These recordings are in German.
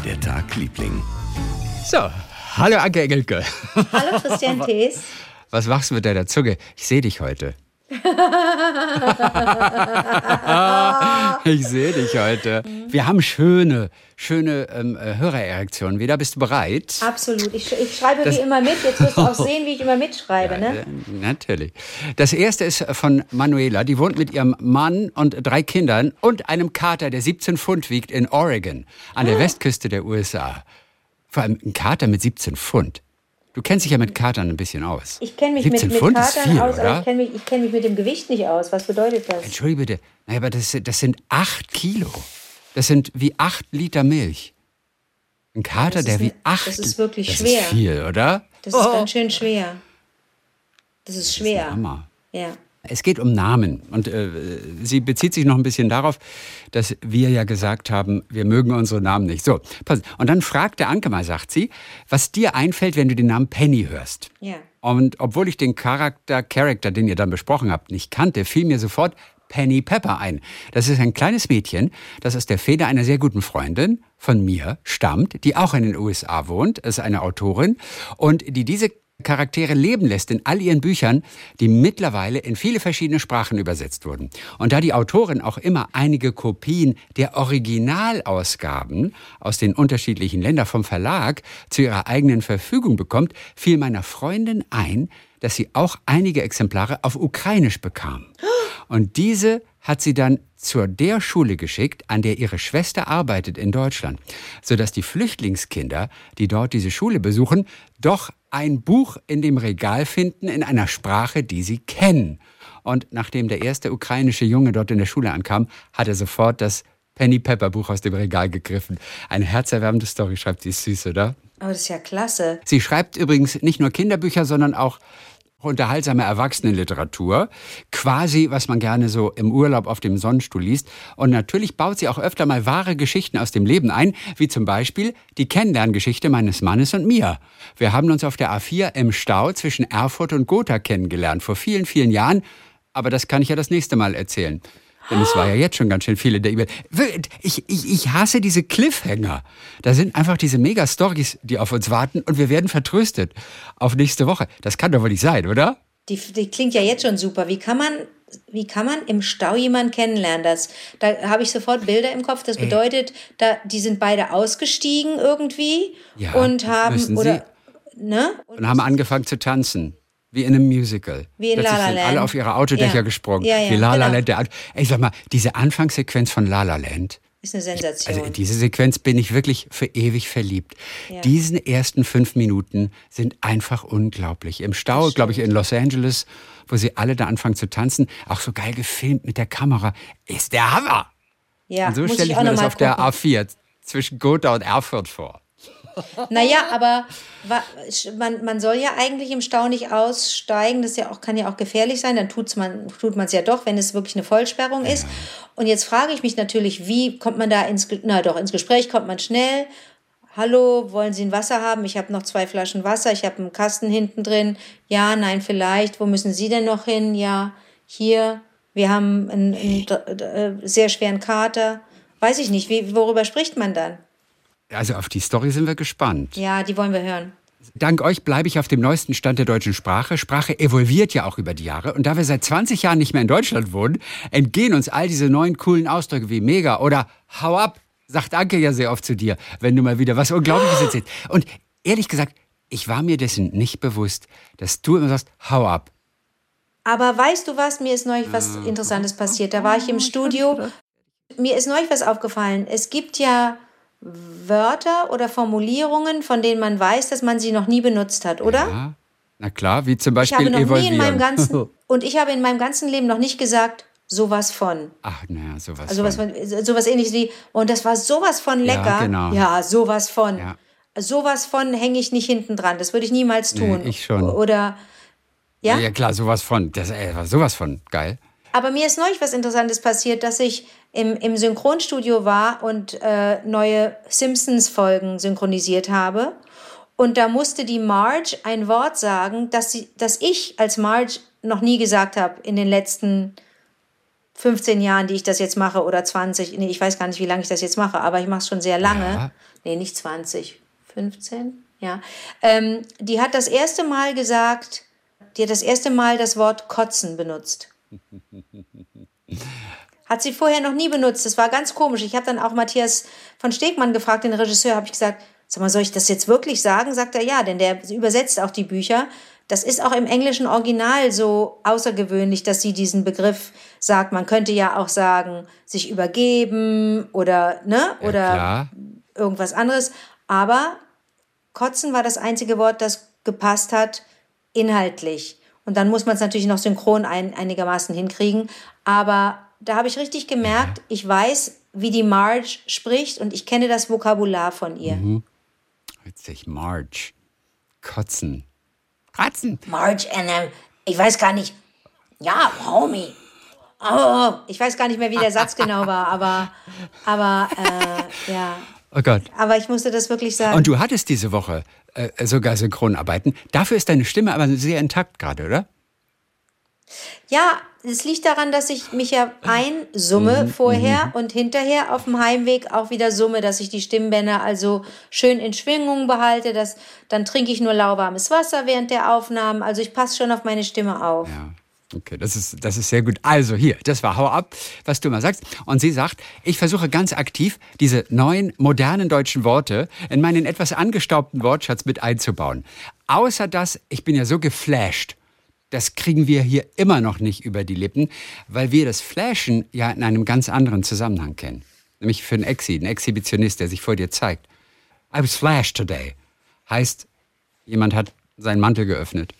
war der Tag, Liebling? So, hallo Anke Engelke. Hallo Christian Thees. Was machst du mit deiner Zunge? Ich sehe dich heute. ich sehe dich heute. Wir haben schöne, schöne ähm, äh, Hörererektionen wieder. Bist du bereit? Absolut. Ich, ich schreibe das wie immer mit. Jetzt wirst du auch sehen, wie ich immer mitschreibe. Ja, ne? Äh, natürlich. Das erste ist von Manuela. Die wohnt mit ihrem Mann und drei Kindern und einem Kater, der 17 Pfund wiegt, in Oregon, an der ah. Westküste der USA. Vor allem ein Kater mit 17 Pfund. Du kennst dich ja mit Katern ein bisschen aus. Ich kenne mich mit, mit Pfund Katern viel, aus, oder? aber ich kenne mich, kenn mich mit dem Gewicht nicht aus. Was bedeutet das? Entschuldige bitte. Naja, aber das, das sind acht Kilo. Das sind wie acht Liter Milch. Ein Kater, der wie acht. Das ist wirklich das schwer. Das ist viel, oder? Das ist oh. ganz schön schwer. Das ist schwer. Das ist Hammer. Ja. Es geht um Namen und äh, sie bezieht sich noch ein bisschen darauf, dass wir ja gesagt haben, wir mögen unsere Namen nicht. So, pass. Und dann fragt der Anke mal, sagt sie, was dir einfällt, wenn du den Namen Penny hörst. Ja. Und obwohl ich den Charakter, Character, den ihr dann besprochen habt, nicht kannte, fiel mir sofort Penny Pepper ein. Das ist ein kleines Mädchen, das aus der Feder einer sehr guten Freundin von mir stammt, die auch in den USA wohnt, ist eine Autorin und die diese Charaktere leben lässt in all ihren Büchern, die mittlerweile in viele verschiedene Sprachen übersetzt wurden. Und da die Autorin auch immer einige Kopien der Originalausgaben aus den unterschiedlichen Ländern vom Verlag zu ihrer eigenen Verfügung bekommt, fiel meiner Freundin ein, dass sie auch einige Exemplare auf Ukrainisch bekam. Und diese hat sie dann zur der Schule geschickt, an der ihre Schwester arbeitet in Deutschland, sodass die Flüchtlingskinder, die dort diese Schule besuchen, doch ein Buch in dem Regal finden in einer Sprache, die sie kennen. Und nachdem der erste ukrainische Junge dort in der Schule ankam, hat er sofort das Penny Pepper Buch aus dem Regal gegriffen. Eine herzerwärmende Story, schreibt sie, ist süß, oder? Oh, das ist ja klasse. Sie schreibt übrigens nicht nur Kinderbücher, sondern auch unterhaltsame Erwachsenenliteratur, quasi was man gerne so im Urlaub auf dem Sonnenstuhl liest. Und natürlich baut sie auch öfter mal wahre Geschichten aus dem Leben ein, wie zum Beispiel die Kennenlerngeschichte meines Mannes und mir. Wir haben uns auf der A4 im Stau zwischen Erfurt und Gotha kennengelernt, vor vielen, vielen Jahren. Aber das kann ich ja das nächste Mal erzählen. Denn es war ja jetzt schon ganz schön viele der E-Mail. Ich, ich, ich hasse diese Cliffhanger. Da sind einfach diese Mega-Stories, die auf uns warten und wir werden vertröstet auf nächste Woche. Das kann doch wohl nicht sein, oder? Die, die klingt ja jetzt schon super. Wie kann man wie kann man im Stau jemanden kennenlernen? Das, da habe ich sofort Bilder im Kopf. Das bedeutet, da, die sind beide ausgestiegen irgendwie ja, und haben oder ne? Und, und haben angefangen zu tanzen. Wie in einem Musical. Wie in Plötzlich La La Land. sind alle auf ihre Autodächer ja. gesprungen. Ja, ja, Wie La La genau. Land. Der, ich sag mal, diese Anfangssequenz von La La Land. Ist eine Sensation. Also diese Sequenz bin ich wirklich für ewig verliebt. Ja. Diesen ersten fünf Minuten sind einfach unglaublich. Im Stau, glaube ich, in Los Angeles, wo sie alle da anfangen zu tanzen, auch so geil gefilmt mit der Kamera, ist der Hammer. Ja, Und so stelle ich, auch mir das auf gucken. der A4 zwischen Gotha und Erfurt vor. Naja, aber man, man soll ja eigentlich im Stau nicht aussteigen. Das ja auch, kann ja auch gefährlich sein. Dann tut's man, tut man es ja doch, wenn es wirklich eine Vollsperrung ist. Und jetzt frage ich mich natürlich, wie kommt man da ins, na doch, ins Gespräch kommt man schnell. Hallo, wollen Sie ein Wasser haben? Ich habe noch zwei Flaschen Wasser. Ich habe einen Kasten hinten drin. Ja, nein, vielleicht. Wo müssen Sie denn noch hin? Ja, hier. Wir haben einen, einen äh, sehr schweren Kater. Weiß ich nicht. Wie, worüber spricht man dann? Also auf die Story sind wir gespannt. Ja, die wollen wir hören. Dank euch bleibe ich auf dem neuesten Stand der deutschen Sprache. Sprache evolviert ja auch über die Jahre. Und da wir seit 20 Jahren nicht mehr in Deutschland wohnen, entgehen uns all diese neuen coolen Ausdrücke wie mega oder hau ab. Sagt Anke ja sehr oft zu dir, wenn du mal wieder was Unglaubliches erzählst. Und ehrlich gesagt, ich war mir dessen nicht bewusst, dass du immer sagst, hau ab. Aber weißt du was? Mir ist neulich was Interessantes passiert. Da war ich im Studio. Mir ist neulich was aufgefallen. Es gibt ja Wörter oder Formulierungen, von denen man weiß, dass man sie noch nie benutzt hat, oder? Ja, na klar, wie zum Ich habe Beispiel noch nie evolvieren. in meinem ganzen und ich habe in meinem ganzen Leben noch nicht gesagt sowas von. Ach, naja, sowas. Also sowas, von. von, sowas ähnliches wie und das war sowas von Ja, lecker. genau. Ja, sowas von. Ja. Sowas von hänge ich nicht hinten dran. Das würde ich niemals Nee, tun. ich schon. Oder ja? ja, klar, sowas von. Das äh, war sowas von geil. Aber mir ist neulich was Interessantes passiert, dass ich im, im Synchronstudio war und äh, neue Simpsons-Folgen synchronisiert habe. Und da musste die Marge ein Wort sagen, das, sie, das ich als Marge noch nie gesagt habe in den letzten 15 Jahren, die ich das jetzt mache, oder 20, nee, ich weiß gar nicht, wie lange ich das jetzt mache, aber ich mache es schon sehr lange. Ja. Nee, nicht 20, 15, ja. Ähm, die hat das erste Mal gesagt, die hat das erste Mal das Wort kotzen benutzt. Hat sie vorher noch nie benutzt. Das war ganz komisch. Ich habe dann auch Matthias von Stegmann gefragt, den Regisseur, habe ich gesagt, sag mal, soll ich das jetzt wirklich sagen? Sagt er ja, denn der übersetzt auch die Bücher. Das ist auch im englischen Original so außergewöhnlich, dass sie diesen Begriff sagt. Man könnte ja auch sagen, sich übergeben oder, ne, oder ja, irgendwas anderes. Aber kotzen war das einzige Wort, das gepasst hat, inhaltlich. Und dann muss man es natürlich noch synchron ein, einigermaßen hinkriegen. Aber da habe ich richtig gemerkt, ich weiß, wie die Marge spricht und ich kenne das Vokabular von ihr. Mhm. Witzig, Marge. Kotzen. Kotzen. Marge, äh, ich weiß gar nicht. Ja, Homie. Oh, ich weiß gar nicht mehr, wie der Satz genau war, aber, aber äh, ja. Oh Gott. Aber ich musste das wirklich sagen. Und du hattest diese Woche äh, sogar Synchronarbeiten. Dafür ist deine Stimme aber sehr intakt gerade, oder? Ja, es liegt daran, dass ich mich ja einsumme mhm, vorher mhm. und hinterher auf dem Heimweg auch wieder summe, dass ich die Stimmbänder also schön in Schwingung behalte. Dass, dann trinke ich nur lauwarmes Wasser während der Aufnahmen. Also ich passe schon auf meine Stimme auf. Ja. Okay, das ist, das ist sehr gut. Also hier, das war Hau ab, was du mal sagst. Und sie sagt, ich versuche ganz aktiv, diese neuen, modernen deutschen Worte in meinen etwas angestaubten Wortschatz mit einzubauen. Außer das, ich bin ja so geflasht das kriegen wir hier immer noch nicht über die Lippen, weil wir das Flashen ja in einem ganz anderen Zusammenhang kennen. Nämlich für einen Exi, einen Exhibitionist, der sich vor dir zeigt. I was flashed today. Heißt, jemand hat seinen Mantel geöffnet.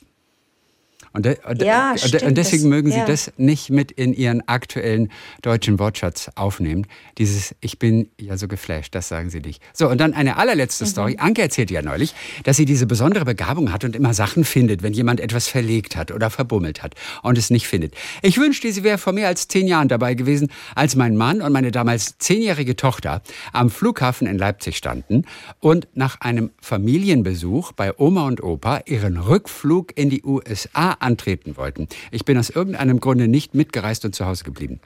Und, de, ja, und, und deswegen das, mögen Sie ja. das nicht mit in Ihren aktuellen deutschen Wortschatz aufnehmen. Dieses Ich bin ja so geflasht, das sagen Sie nicht. So, und dann eine allerletzte mhm. Story. Anke erzählte ja neulich, dass sie diese besondere Begabung hat und immer Sachen findet, wenn jemand etwas verlegt hat oder verbummelt hat und es nicht findet. Ich wünschte, sie wäre vor mehr als zehn Jahren dabei gewesen, als mein Mann und meine damals zehnjährige Tochter am Flughafen in Leipzig standen und nach einem Familienbesuch bei Oma und Opa ihren Rückflug in die USA antreten wollten. Ich bin aus irgendeinem Grunde nicht mitgereist und zu Hause geblieben.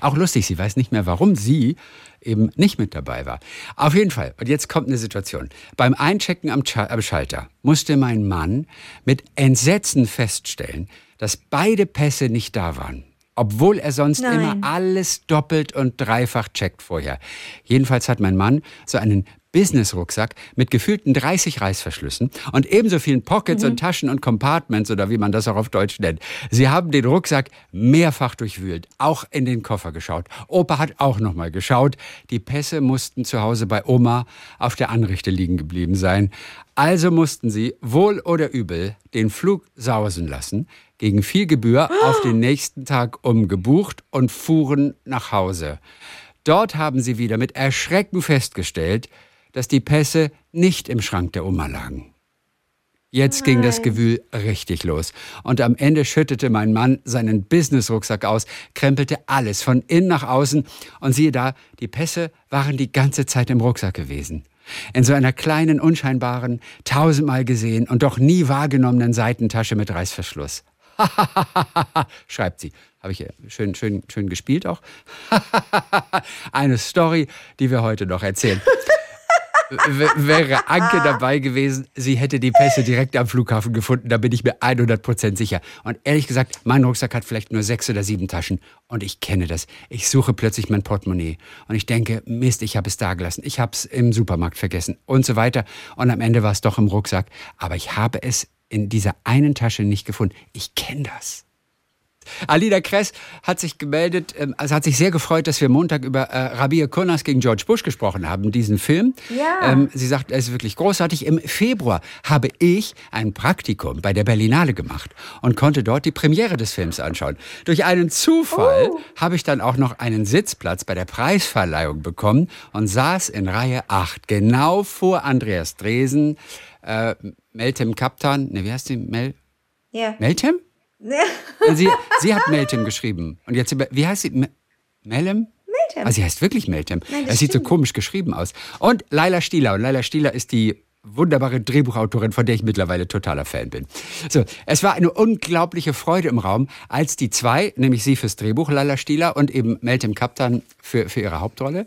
Auch lustig, sie weiß nicht mehr, warum sie eben nicht mit dabei war. Auf jeden Fall, und jetzt kommt eine Situation. Beim Einchecken am, Schalter musste mein Mann mit Entsetzen feststellen, dass beide Pässe nicht da waren. Obwohl er sonst Nein. immer alles doppelt und dreifach checkt vorher. Jedenfalls hat mein Mann so einen Business-Rucksack mit gefühlten 30 Reißverschlüssen und ebenso vielen Pockets mhm. und Taschen und Compartments oder wie man das auch auf Deutsch nennt. Sie haben den Rucksack mehrfach durchwühlt, auch in den Koffer geschaut. Opa hat auch nochmal geschaut. Die Pässe mussten zu Hause bei Oma auf der Anrichte liegen geblieben sein. Also mussten sie, wohl oder übel, den Flug sausen lassen, gegen viel Gebühr auf den nächsten Tag umgebucht und fuhren nach Hause. Dort haben sie wieder mit Erschrecken festgestellt, dass die Pässe nicht im Schrank der Oma lagen. Jetzt ging das Gewühl richtig los. Und am Ende schüttete mein Mann seinen Business-Rucksack aus, krempelte alles von innen nach außen und siehe da, die Pässe waren die ganze Zeit im Rucksack gewesen. In so einer kleinen, unscheinbaren, tausendmal gesehen und doch nie wahrgenommenen Seitentasche mit Reißverschluss. schreibt sie. Habe ich schön, schön, schön gespielt auch. Eine Story, die wir heute noch erzählen wäre Anke dabei gewesen, sie hätte die Pässe direkt am Flughafen gefunden, da bin ich mir 100% sicher. Und ehrlich gesagt, mein Rucksack hat vielleicht nur sechs oder sieben Taschen und ich kenne das. Ich suche plötzlich mein Portemonnaie und ich denke, Mist, ich habe es da gelassen, ich habe es im Supermarkt vergessen und so weiter. Und am Ende war es doch im Rucksack, aber ich habe es in dieser einen Tasche nicht gefunden. Ich kenne das. Alida Kress hat sich gemeldet, ähm, also hat sich sehr gefreut, dass wir Montag über äh, Rabia Kurnas gegen George Bush gesprochen haben, diesen Film. Ja. Ähm, sie sagt, er ist wirklich großartig. Im Februar habe ich ein Praktikum bei der Berlinale gemacht und konnte dort die Premiere des Films anschauen. Durch einen Zufall oh. habe ich dann auch noch einen Sitzplatz bei der Preisverleihung bekommen und saß in Reihe 8, genau vor Andreas Dresen, äh, Meltem Kaptan, ne, wie heißt die? Mel? Ja. Meltem? sie, sie hat Meltem geschrieben. Und jetzt, wie heißt sie? Melem? Meltem. Ah, sie heißt wirklich Meltem. Nein, das, das sieht so komisch geschrieben aus. Und Laila Stieler. Und Laila Stieler ist die wunderbare Drehbuchautorin, von der ich mittlerweile totaler Fan bin. So, es war eine unglaubliche Freude im Raum, als die zwei, nämlich sie fürs Drehbuch, Lala Stieler und eben Meltem Kaptan für, für ihre Hauptrolle,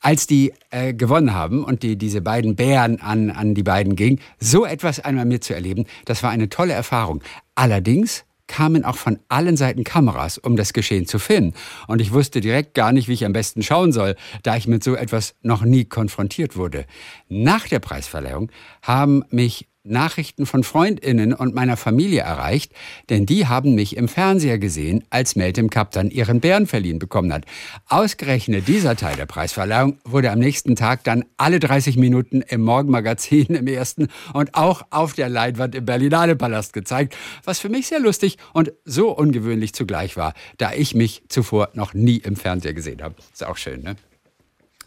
als die äh, gewonnen haben und die, diese beiden Bären an, an die beiden ging, so etwas einmal mir zu erleben, das war eine tolle Erfahrung. Allerdings kamen auch von allen Seiten Kameras, um das Geschehen zu filmen. Und ich wusste direkt gar nicht, wie ich am besten schauen soll, da ich mit so etwas noch nie konfrontiert wurde. Nach der Preisverleihung haben mich Nachrichten von Freundinnen und meiner Familie erreicht, denn die haben mich im Fernseher gesehen, als Meltem Kaptan ihren Bären verliehen bekommen hat. Ausgerechnet dieser Teil der Preisverleihung wurde am nächsten Tag dann alle 30 Minuten im Morgenmagazin im ersten und auch auf der Leinwand im Berlinale Palast gezeigt, was für mich sehr lustig und so ungewöhnlich zugleich war, da ich mich zuvor noch nie im Fernseher gesehen habe. Ist auch schön, ne?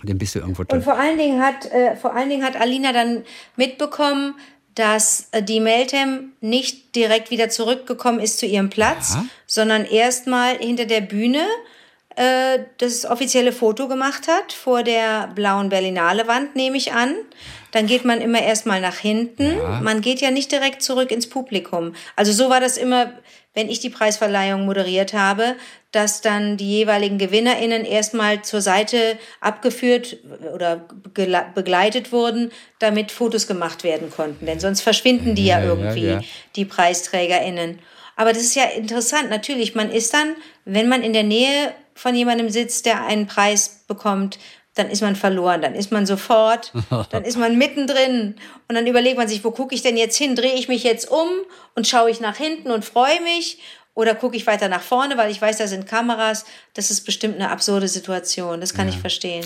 Den bist du irgendwo drin. Und vor allen Dingen hat, äh, vor allen Dingen hat Alina dann mitbekommen, dass äh, die Meltem nicht direkt wieder zurückgekommen ist zu ihrem Platz, ja. sondern erstmal hinter der Bühne äh, das offizielle Foto gemacht hat vor der blauen Berlinale Wand, nehme ich an. Dann geht man immer erstmal nach hinten. Ja. Man geht ja nicht direkt zurück ins Publikum. Also so war das immer, wenn ich die Preisverleihung moderiert habe, dass dann die jeweiligen GewinnerInnen erstmal zur Seite abgeführt oder begleitet wurden, damit Fotos gemacht werden konnten. Denn sonst verschwinden die ja, ja irgendwie, ja, ja. die PreisträgerInnen. Aber das ist ja interessant. Natürlich, man ist dann, wenn man in der Nähe von jemandem sitzt, der einen Preis bekommt, dann ist man verloren, dann ist man sofort, dann ist man mittendrin und dann überlegt man sich, wo gucke ich denn jetzt hin? Drehe ich mich jetzt um und schaue ich nach hinten und freue mich oder gucke ich weiter nach vorne, weil ich weiß, da sind Kameras. Das ist bestimmt eine absurde Situation. Das kann ja. ich verstehen.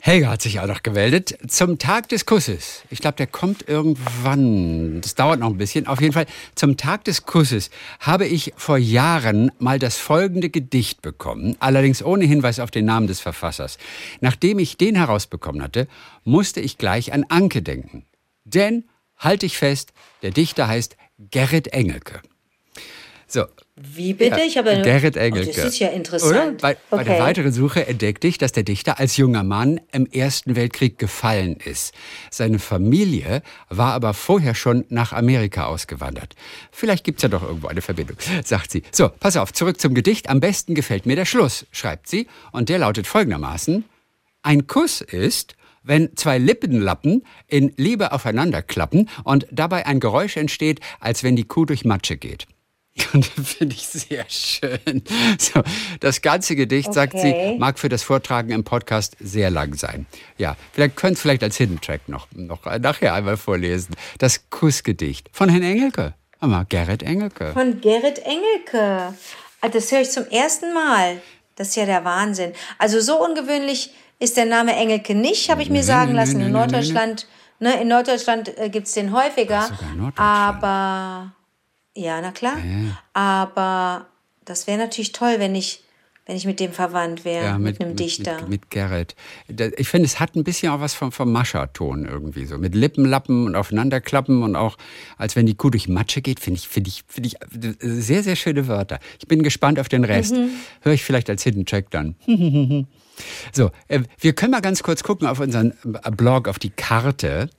Helga hat sich auch noch gemeldet. Zum Tag des Kusses. Ich glaube, der kommt irgendwann. Das dauert noch ein bisschen. Auf jeden Fall, zum Tag des Kusses habe ich vor Jahren mal das folgende Gedicht bekommen. Allerdings ohne Hinweis auf den Namen des Verfassers. Nachdem ich den herausbekommen hatte, musste ich gleich an Anke denken. Denn, halte ich fest, der Dichter heißt Gerrit Engelke. So, wie bitte? Ja, ich habe Gerrit Engelke. Oh, das ist ja interessant. Oder? Bei, okay. bei, der weiteren Suche entdeckte ich, dass der Dichter als junger Mann im Ersten Weltkrieg gefallen ist. Seine Familie war aber vorher schon nach Amerika ausgewandert. Vielleicht gibt's ja doch irgendwo eine Verbindung, sagt sie. So, pass auf, zurück zum Gedicht. Am besten gefällt mir der Schluss, schreibt sie. Und der lautet folgendermaßen. Ein Kuss ist, wenn zwei Lippenlappen in Liebe aufeinander klappen und dabei ein Geräusch entsteht, als wenn die Kuh durch Matsche geht. Und finde ich sehr schön. So, das ganze Gedicht, okay. sagt sie, mag für das Vortragen im Podcast sehr lang sein. Ja, vielleicht könnt ihr vielleicht als Hidden Track noch, noch nachher einmal vorlesen. Das Kussgedicht von Herrn Engelke. Mal, Gerrit Engelke. Von Gerrit Engelke. Ah, das höre ich zum ersten Mal. Das ist ja der Wahnsinn. Also so ungewöhnlich ist der Name Engelke nicht, habe ich mir sagen lassen. In Norddeutschland, ne, in Norddeutschland äh, gibt es den häufiger. Aber ja, na klar. Ja. Aber das wäre natürlich toll, wenn ich, wenn ich mit dem verwandt wäre, ja, mit, mit, einem Dichter. Mit, mit Gerrit. Ich finde, es hat ein bisschen auch was vom, vom Mascherton irgendwie so. Mit Lippenlappen und Aufeinanderklappen und auch, als wenn die Kuh durch Matsche geht, finde ich, finde ich, finde ich sehr, sehr schöne Wörter. Ich bin gespannt auf den Rest. Mhm. Höre ich vielleicht als Hidden Check dann. so, äh, wir können mal ganz kurz gucken auf unseren äh, Blog, auf die Karte.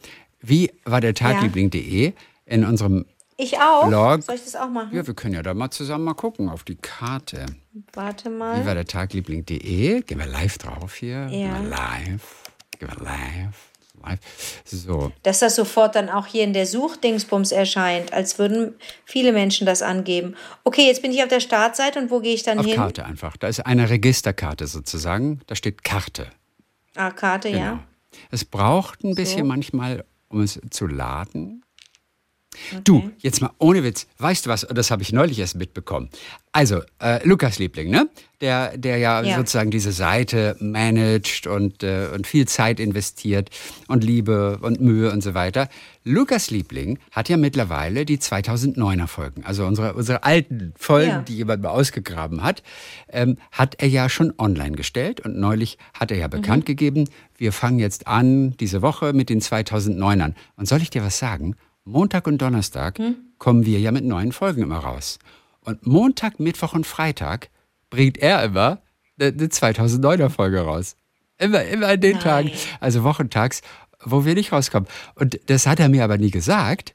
Wie war der Tagliebling.de? Ja. In unserem ich auch. Blog. Soll ich das auch machen? Ja, wir können ja da mal zusammen mal gucken auf die Karte. Warte mal. Wie war der Tagliebling.de? Gehen wir live drauf hier. Ja. Gehen wir live. Gehen wir live. Live. So. Dass das sofort dann auch hier in der Suchdingsbums erscheint, als würden viele Menschen das angeben. Okay, jetzt bin ich auf der Startseite und wo gehe ich dann auf hin? Auf Karte einfach. Da ist eine Registerkarte sozusagen. Da steht Karte. Ah, Karte, genau. ja. Es braucht ein bisschen so. manchmal, um es zu laden. Okay. Du, jetzt mal ohne Witz, weißt du was, das habe ich neulich erst mitbekommen. Also, äh, Lukas Liebling, ne? Der, der ja, ja, sozusagen diese Seite managt und, äh, und viel Zeit investiert und Liebe und Mühe und so weiter. Lukas Liebling hat ja mittlerweile die 2009er Folgen, also unsere, unsere alten Folgen, ja. die jemand mal ausgegraben hat, ähm, hat er ja schon online gestellt und neulich hat er ja bekannt mhm. gegeben, wir fangen jetzt an diese Woche mit den 2009ern. Und soll ich dir was sagen? Montag und Donnerstag hm? kommen wir ja mit neuen Folgen immer raus. Und Montag, Mittwoch und Freitag bringt er immer eine 2009er Folge raus. Immer, immer an den Nein. Tagen, also wochentags, wo wir nicht rauskommen. Und das hat er mir aber nie gesagt.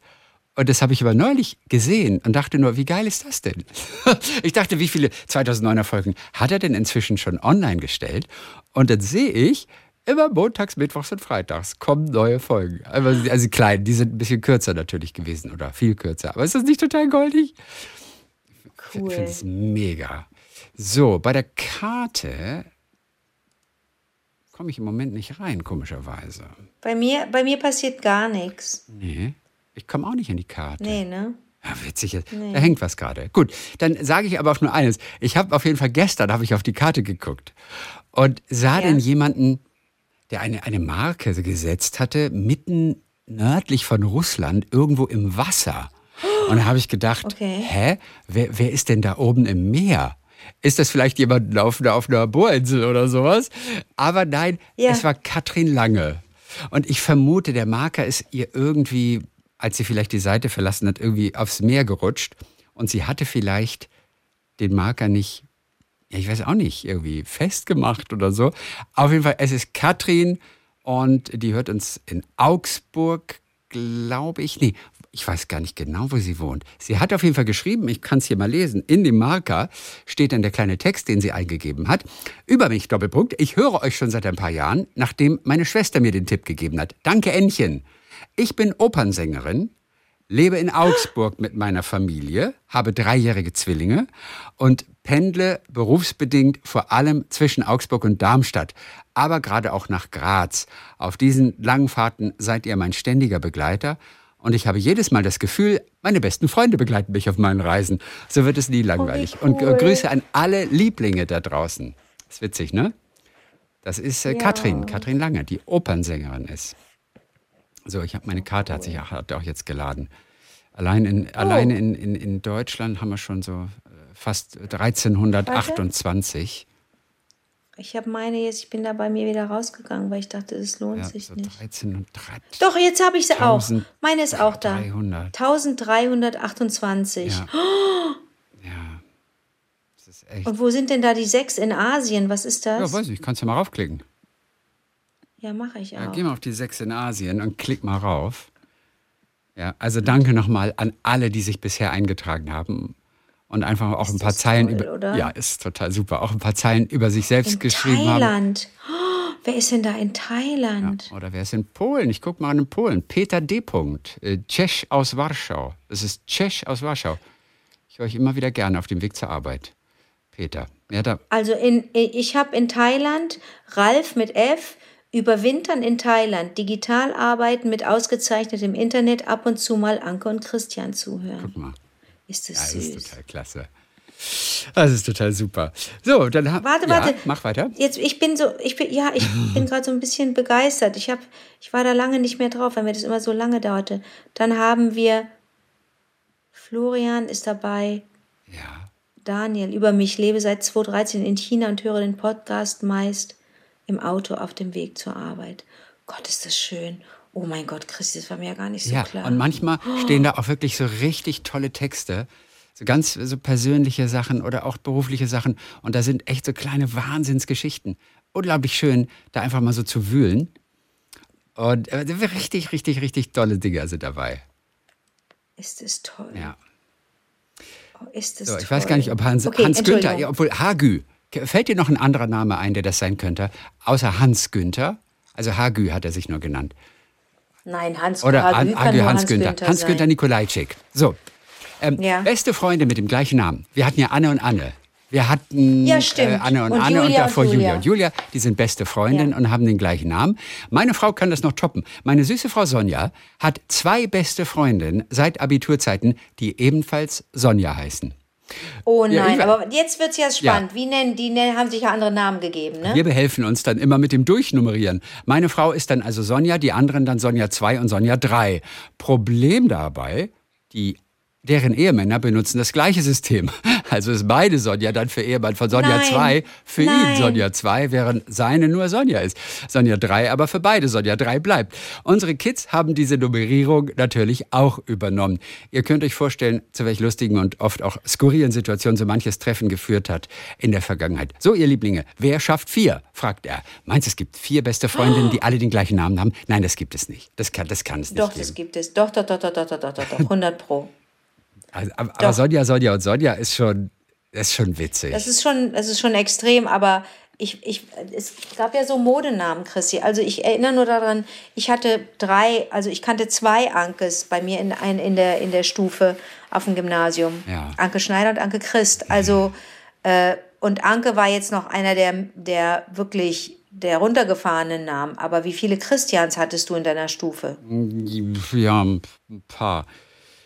Und das habe ich aber neulich gesehen und dachte nur, wie geil ist das denn? Ich dachte, wie viele 2009er Folgen hat er denn inzwischen schon online gestellt? Und dann sehe ich, immer montags, mittwochs und freitags kommen neue Folgen. Also, also klein, die sind ein bisschen kürzer natürlich gewesen oder viel kürzer. Aber ist das nicht total goldig? Ich Cool. finde es mega. So, bei der Karte komme ich im Moment nicht rein, komischerweise. Bei mir, bei mir passiert gar nichts. Nee, ich komme auch nicht in die Karte. Nee, ne? Ja, witzig. Da hängt was gerade. Gut, dann sage ich aber auch nur eines. Ich habe auf jeden Fall gestern habe ich auf die Karte geguckt und sah Ja. dann jemanden, der eine, eine Marke gesetzt hatte, mitten nördlich von Russland, irgendwo im Wasser. Und da habe ich gedacht, Okay. hä, wer, wer ist denn da oben im Meer? Ist das vielleicht jemand auf einer, auf einer Bohrinsel oder sowas? Aber nein, Ja. es war Katrin Lange. Und ich vermute, der Marker ist ihr irgendwie, als sie vielleicht die Seite verlassen hat, irgendwie aufs Meer gerutscht. Und sie hatte vielleicht den Marker nicht, ja, ich weiß auch nicht, irgendwie festgemacht oder so. Auf jeden Fall, es ist Katrin und die hört uns in Augsburg, glaube ich. Nee, ich weiß gar nicht genau, wo sie wohnt. Sie hat auf jeden Fall geschrieben, ich kann es hier mal lesen, in dem Marker steht dann der kleine Text, den sie eingegeben hat. Über mich, Doppelpunkt, ich höre euch schon seit ein paar Jahren, nachdem meine Schwester mir den Tipp gegeben hat. Danke, Ännchen. Ich bin Opernsängerin, lebe in Augsburg mit meiner Familie, habe dreijährige Zwillinge und pendle berufsbedingt vor allem zwischen Augsburg und Darmstadt, aber gerade auch nach Graz. Auf diesen langen Fahrten seid ihr mein ständiger Begleiter und ich habe jedes Mal das Gefühl, meine besten Freunde begleiten mich auf meinen Reisen. So wird es nie langweilig. Und äh, cool. Grüße an alle Lieblinge da draußen. Ist witzig, ne? Das ist äh, Ja. Katrin, Katrin Lange, die Opernsängerin ist. So, ich habe meine Karte hat sich auch, hat auch jetzt geladen. Allein in, alleine in, in, in Deutschland haben wir schon so fast 1328. Ich habe meine jetzt, ich bin da bei mir wieder rausgegangen, weil ich dachte, es lohnt Ja, sich so nicht. 13 und 3, Doch, jetzt habe ich sie auch. 1300. Meine ist auch da. 300. 1328. Ja. ja. Das ist echt. Und wo sind denn da die sechs in Asien? Was ist Ja, das? weiß ich, kannst du mal raufklicken. Ja, mache ich Ja, auch. geh mal auf die sechs in Asien und klick mal rauf. Ja, also danke nochmal an alle, die sich bisher eingetragen haben und einfach auch ein paar Zeilen toll, über oder? Ja, ist total super, auch ein paar Zeilen über sich selbst in geschrieben haben. Thailand. Oh, wer ist denn da in Thailand? Oder wer ist in Polen? Ich guck mal in Polen. Peter D. Punkt, äh, Czech aus Warschau. Das ist Czech aus Warschau. Ich höre euch immer wieder gerne auf dem Weg zur Arbeit. Peter. Ja, da, Also in, ich habe in Thailand Ralf mit F. Überwintern in Thailand, digital arbeiten mit ausgezeichnetem Internet, ab und zu mal Anke und Christian zuhören. guck mal. Ist Ja, das das süß. ist total klasse. Das ist total super. So, dann Warte, ja, warte. Mach weiter. Jetzt, ich bin so, ich bin, ja, ich bin gerade so ein bisschen begeistert. Ich, hab, ich war da lange nicht mehr drauf, weil mir das immer so lange dauerte. Dann haben wir, Florian ist dabei, Ja. Daniel, über mich, lebe seit 2013 in China und höre den Podcast meist im Auto auf dem Weg zur Arbeit. Gott, ist das schön. Oh mein Gott, Christi, das war mir ja gar nicht so Ja, klar. und manchmal stehen da auch wirklich so richtig tolle Texte. So ganz so persönliche Sachen oder auch berufliche Sachen. Und da sind echt so kleine Wahnsinnsgeschichten. Unglaublich schön, da einfach mal so zu wühlen. Und äh, richtig, richtig, richtig tolle Dinge sind dabei. ist es toll. Ja. Oh, ist es So, toll. ich weiß gar nicht, ob Hans, okay, Hans Günther, obwohl Hagü. Fällt dir noch ein anderer Name ein, der das sein könnte? Außer Hans Günther? Also Hagü hat er sich nur genannt. Nein, Hans Oder Hagü Han, kann Hagü nur Hans Günther. sein. Hans Günther Nikolajczyk. So. Ähm, Ja. Beste Freunde mit dem gleichen Namen. Wir hatten ja Anne und Anne. Wir hatten Ja. Äh, Anne und, Und Anne und Julia und davor Julia. Julia. Und Julia, die sind beste Freundinnen Ja. und haben den gleichen Namen. Meine Frau kann das noch toppen. Meine süße Frau Sonja hat zwei beste Freundinnen seit Abiturzeiten, die ebenfalls Sonja heißen. Oh Ja, nein, ich- aber jetzt wird es ja spannend. Wie nennen die nennen, haben sich ja andere Namen gegeben, ne? Wir behelfen uns dann immer mit dem Durchnummerieren. Meine Frau ist dann also Sonja, die anderen dann Sonja 2 und Sonja 3. Problem dabei, die deren Ehemänner benutzen das gleiche System. Also ist beide Sonja dann für Ehemann von Sonja 2, für Nein. ihn Sonja 2, während seine nur Sonja ist. Sonja 3 aber für beide Sonja 3 bleibt. Unsere Kids haben diese Nummerierung natürlich auch übernommen. Ihr könnt euch vorstellen, zu welch lustigen und oft auch skurrilen Situationen so manches Treffen geführt hat in der Vergangenheit. So, ihr Lieblinge, wer schafft vier? fragt er. Meinst du, es gibt vier beste Freundinnen, die alle den gleichen Namen haben? Nein, das gibt es nicht. Das kann, das kann es nicht Doch, geben. das gibt es. Doch, doch, doch, doch, doch, doch, doch, doch, 100 pro. Also, aber Sonja, Sonja und Sonja ist schon, ist schon witzig. Das ist schon, das ist schon extrem, aber ich, ich, es gab ja so Modenamen, Chrissy. Also ich erinnere nur daran, ich hatte drei, also ich kannte zwei Ankes bei mir in, in, in, der, in der Stufe auf dem Gymnasium. Ja. Anke Schneider und Anke Christ. Also, äh, und Anke war jetzt noch einer der, der wirklich der runtergefahrenen Namen. Aber wie viele Christians hattest du in deiner Stufe? Ja, ein paar.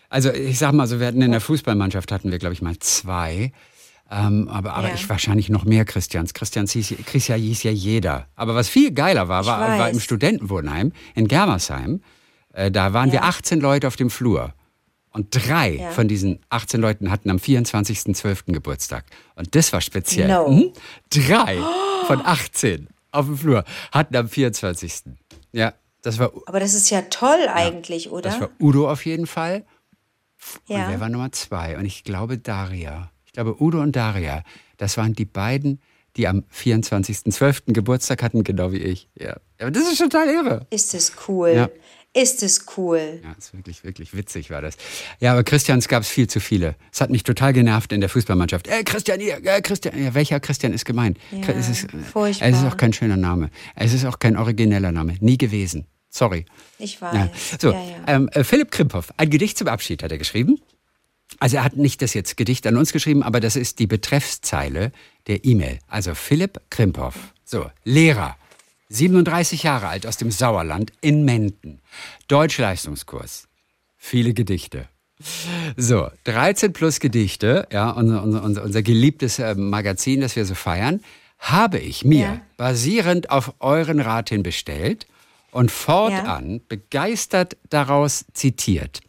Also ich sag mal so, wir hatten in der Fußballmannschaft hatten wir, glaube ich, mal zwei. Ähm, aber aber ja. ich wahrscheinlich noch mehr Christians. Christians hieß, Christian hieß ja jeder. Aber was viel geiler war, war, war im Studentenwohnheim in Germersheim. Äh, da waren ja. wir 18 Leute auf dem Flur. Und drei ja. von diesen 18 Leuten hatten am 24.12. Geburtstag. Und das war speziell. No. Hm? Drei von 18 auf dem Flur hatten am 24. Ja, das war. Aber das ist ja toll eigentlich, oder? Das war Udo auf jeden Fall. Ja. Und wer war Nummer zwei? Und ich glaube Daria. Ich glaube Udo und Daria. Das waren die beiden, die am 24.12. Geburtstag hatten, genau wie ich. Ja. Aber das ist total irre. Ist es cool. Ja. Ist es cool. Ja, ist wirklich, wirklich witzig war das. Ja, aber Christians gab es viel zu viele. Es hat mich total genervt in der Fußballmannschaft. Ey, Christian, hier, äh, Christian. Ja, welcher Christian ist gemeint? Ja, es, ist, furchtbar. es ist auch kein schöner Name. Es ist auch kein origineller Name. Nie gewesen. Sorry. Ich weiß. Ja. So, ja, ja. Ähm, äh, Philipp Krimphoff, ein Gedicht zum Abschied hat er geschrieben. Also er hat nicht das jetzt Gedicht an uns geschrieben, aber das ist die Betreffszeile der E-Mail. Also Philipp Krimphoff, so, Lehrer, 37 Jahre alt aus dem Sauerland in Menden. Deutschleistungskurs. Viele Gedichte. So, 13 plus Gedichte, ja, unser, unser, unser geliebtes äh, Magazin, das wir so feiern, habe ich mir ja. basierend auf euren Rat hin bestellt und fortan ja. begeistert daraus zitiert.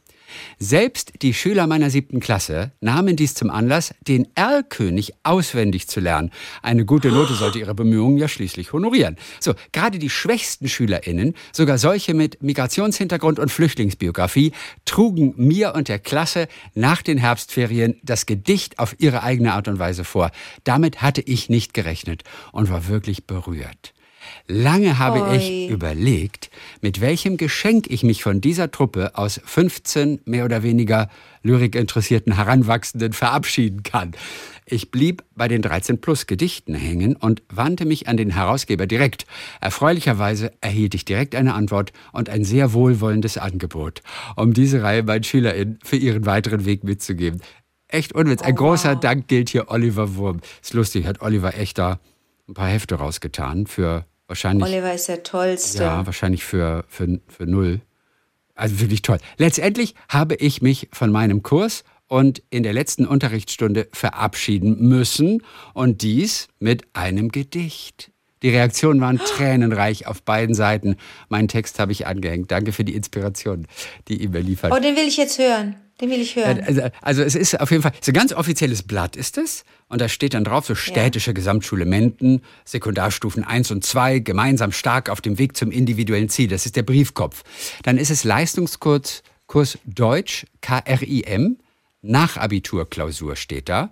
Selbst die Schüler meiner siebten Klasse nahmen dies zum Anlass, den Erlkönig auswendig zu lernen. Eine gute Note sollte ihre Bemühungen ja schließlich honorieren. So, gerade die schwächsten SchülerInnen, sogar solche mit Migrationshintergrund und Flüchtlingsbiografie, trugen mir und der Klasse nach den Herbstferien das Gedicht auf ihre eigene Art und Weise vor. Damit hatte ich nicht gerechnet und war wirklich berührt. Lange habe Oi. ich überlegt, mit welchem Geschenk ich mich von dieser Truppe aus 15 mehr oder weniger lyrikinteressierten Heranwachsenden verabschieden kann. Ich blieb bei den 13 plus Gedichten hängen und wandte mich an den Herausgeber direkt. Erfreulicherweise erhielt ich direkt eine Antwort und ein sehr wohlwollendes Angebot, um diese Reihe meinen SchülerInnen für ihren weiteren Weg mitzugeben. Echt Unwitz. Ein oh, großer wow. Dank gilt hier Oliver Wurm. Ist lustig, hat Oliver echt da ein paar Hefte rausgetan für Wahrscheinlich. Oliver ist der Tollste. Ja, wahrscheinlich für, für, für null. Also wirklich toll. Letztendlich habe ich mich von meinem Kurs und in der letzten Unterrichtsstunde verabschieden müssen und dies mit einem Gedicht. Die Reaktionen waren tränenreich auf beiden Seiten. Meinen Text habe ich angehängt. Danke für die Inspiration, die E-Mail liefert. Oh, den will ich jetzt hören. Den will ich hören. Also, also es ist auf jeden Fall, so ein ganz offizielles Blatt ist es. Und da steht dann drauf, so städtische ja. Gesamtschule Menden, Sekundarstufen 1 und 2, gemeinsam stark auf dem Weg zum individuellen Ziel. Das ist der Briefkopf. Dann ist es Leistungskurs Kurs Deutsch, KRIM, Nachabiturklausur steht da.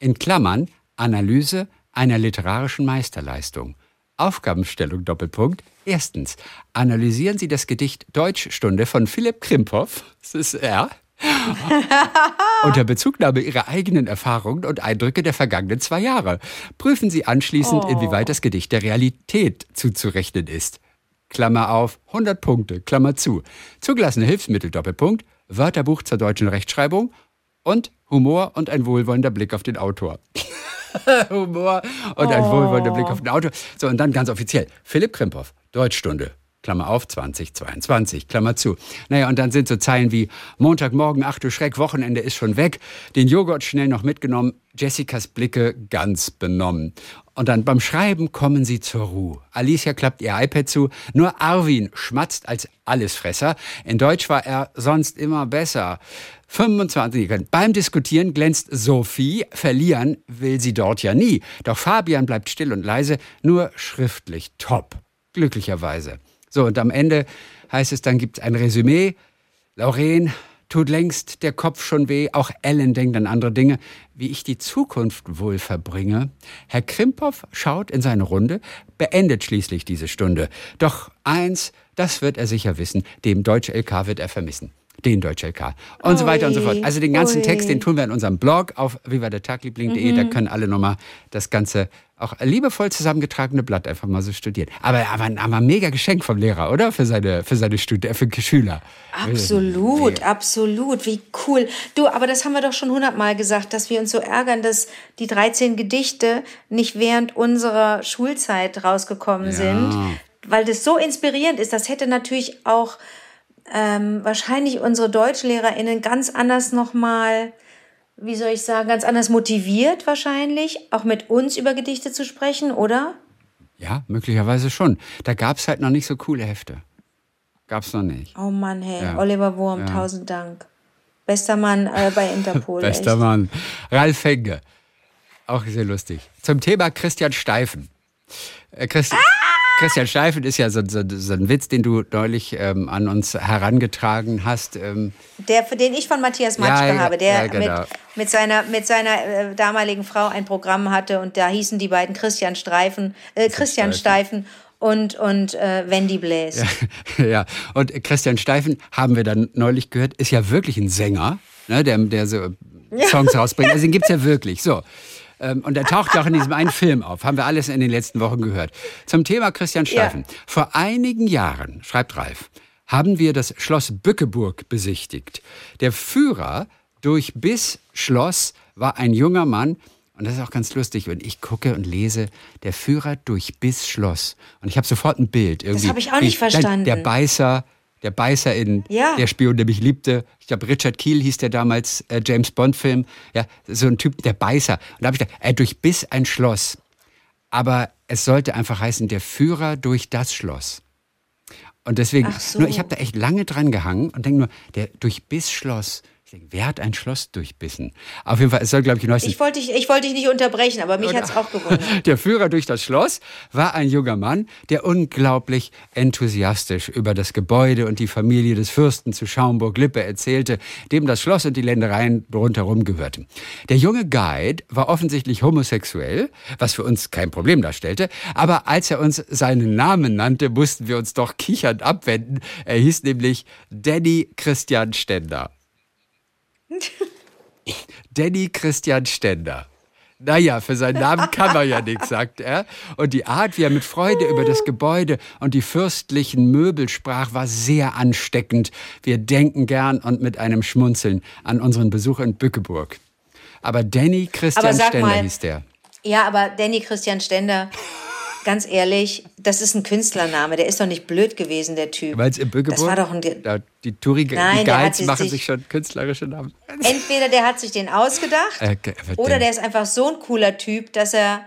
In Klammern Analyse einer literarischen Meisterleistung. Aufgabenstellung Doppelpunkt. Erstens, analysieren Sie das Gedicht Deutschstunde von Philipp Krimphoff. Das ist er. Unter Bezugnahme Ihrer eigenen Erfahrungen und Eindrücke der vergangenen zwei Jahre. Prüfen Sie anschließend, oh. inwieweit das Gedicht der Realität zuzurechnen ist. Klammer auf, 100 Punkte, Klammer zu. Zugelassene Hilfsmittel, Doppelpunkt, Wörterbuch zur deutschen Rechtschreibung und Humor und ein wohlwollender Blick auf den Autor. Humor und ein oh. wohlwollender Blick auf den Autor. So, und dann ganz offiziell, Philipp Krimphoff, Deutschstunde, Klammer auf, 2022, Klammer zu. Naja, und dann sind so Zeilen wie Montagmorgen, ach du Schreck, Wochenende ist schon weg, den Joghurt schnell noch mitgenommen, Jessicas Blicke ganz benommen. Und dann beim Schreiben kommen sie zur Ruhe. Alicia klappt ihr iPad zu. Nur Arvin schmatzt als Allesfresser. In Deutsch war er sonst immer besser. 25 Beim Diskutieren glänzt Sophie. Verlieren will sie dort ja nie. Doch Fabian bleibt still und leise. Nur schriftlich top. Glücklicherweise. So, und am Ende heißt es, dann gibt es ein Resümee. Lauren tut längst der Kopf schon weh. Auch Ellen denkt an andere Dinge, wie ich die Zukunft wohl verbringe. Herr Krimphoff schaut in seine Runde, beendet schließlich diese Stunde. Doch eins, das wird er sicher wissen, dem Deutsch LK wird er vermissen den Deutsch LK und Ui. so weiter und so fort. Also den ganzen Ui. Text, den tun wir in unserem Blog auf vivadertagliebling.de. Mhm. Da können alle nochmal das Ganze auch liebevoll zusammengetragene Blatt einfach mal so studieren. Aber, aber, aber mega Geschenk vom Lehrer, oder? Für seine, für seine Studi für Schüler. Absolut, absolut. Wie cool. Du, aber das haben wir doch schon hundertmal gesagt, dass wir uns so ärgern, dass die 13 Gedichte nicht während unserer Schulzeit rausgekommen ja. sind. Weil das so inspirierend ist. Das hätte natürlich auch ähm, wahrscheinlich unsere DeutschlehrerInnen ganz anders nochmal, wie soll ich sagen, ganz anders motiviert wahrscheinlich, auch mit uns über Gedichte zu sprechen, oder? Ja, möglicherweise schon. Da gab es halt noch nicht so coole Hefte. Gab es noch nicht. Oh Mann, hey, ja. Oliver Wurm, ja. tausend Dank. Bester Mann äh, bei Interpol. Bester echt. Mann. Ralf Fenge. Auch sehr lustig. Zum Thema Christian Steifen. Äh, Christ ah! Christian Steifen ist ja so, so, so, ein Witz, den du neulich ähm, an uns herangetragen hast. Ähm der, den ich von Matthias Matschke ja, habe, der ja, genau. mit, mit, seiner, mit seiner äh, damaligen Frau ein Programm hatte und da hießen die beiden Christian Streifen, äh, Christian Steifen und, und äh, Wendy Blaise. Ja, ja, und Christian Steifen, haben wir dann neulich gehört, ist ja wirklich ein Sänger, ne, der, der so Songs rausbringt. Also den gibt es ja wirklich. So. Ähm, und er taucht auch in diesem einen Film auf. Haben wir alles in den letzten Wochen gehört. Zum Thema Christian Steifen. Ja. Vor einigen Jahren, schreibt Ralf, haben wir das Schloss Bückeburg besichtigt. Der Führer durch bis Schloss war ein junger Mann, und das ist auch ganz lustig, wenn ich gucke und lese, der Führer durch bis Schloss. Und ich habe sofort ein Bild. Irgendwie, das habe ich auch nicht verstanden. Der Beißer, der Beißer in ja. Der Spion, der mich liebte. Ich glaube, Richard Keel hieß der damals, äh, James Bond-Film. Ja, so ein Typ, der Beißer. Und da habe ich gedacht, er durchbiss ein Schloss. Aber es sollte einfach heißen, der Führer durch das Schloss. Und deswegen, so. nur ich habe da echt lange dran gehangen und denke nur, der durchbiss Schloss. Ich denke, wer hat ein Schloss durchbissen? Auf jeden Fall, es soll, glaube ich, neues. Ich wollte dich, ich wollte dich nicht unterbrechen, aber mich hat es auch gewundert. Der Führer durch das Schloss war ein junger Mann, der unglaublich enthusiastisch über das Gebäude und die Familie des Fürsten zu Schaumburg-Lippe erzählte, dem das Schloss und die Ländereien rundherum gehörten. Der junge Guide war offensichtlich homosexuell, was für uns kein Problem darstellte, aber als er uns seinen Namen nannte, mussten wir uns doch kichernd abwenden. Er hieß nämlich Danny Christian Stender. Danny Christian Stender. Naja, für seinen Namen kann man ja nichts, sagt er. Und die Art, wie er mit Freude über das Gebäude und die fürstlichen Möbel sprach, war sehr ansteckend. Wir denken gern und mit einem Schmunzeln an unseren Besuch in Bückeburg. Aber Danny Christian Stender mal, hieß der. Ja, aber Danny Christian Stender ganz ehrlich, das ist ein Künstlername. Der ist doch nicht blöd gewesen, der Typ. Weil es im Bögeburg? Das war doch ein. Da, die Touri Nein, die Guides machen sich, schon künstlerische Namen. Entweder der hat sich den ausgedacht äh, oder der ist einfach so ein cooler Typ, dass er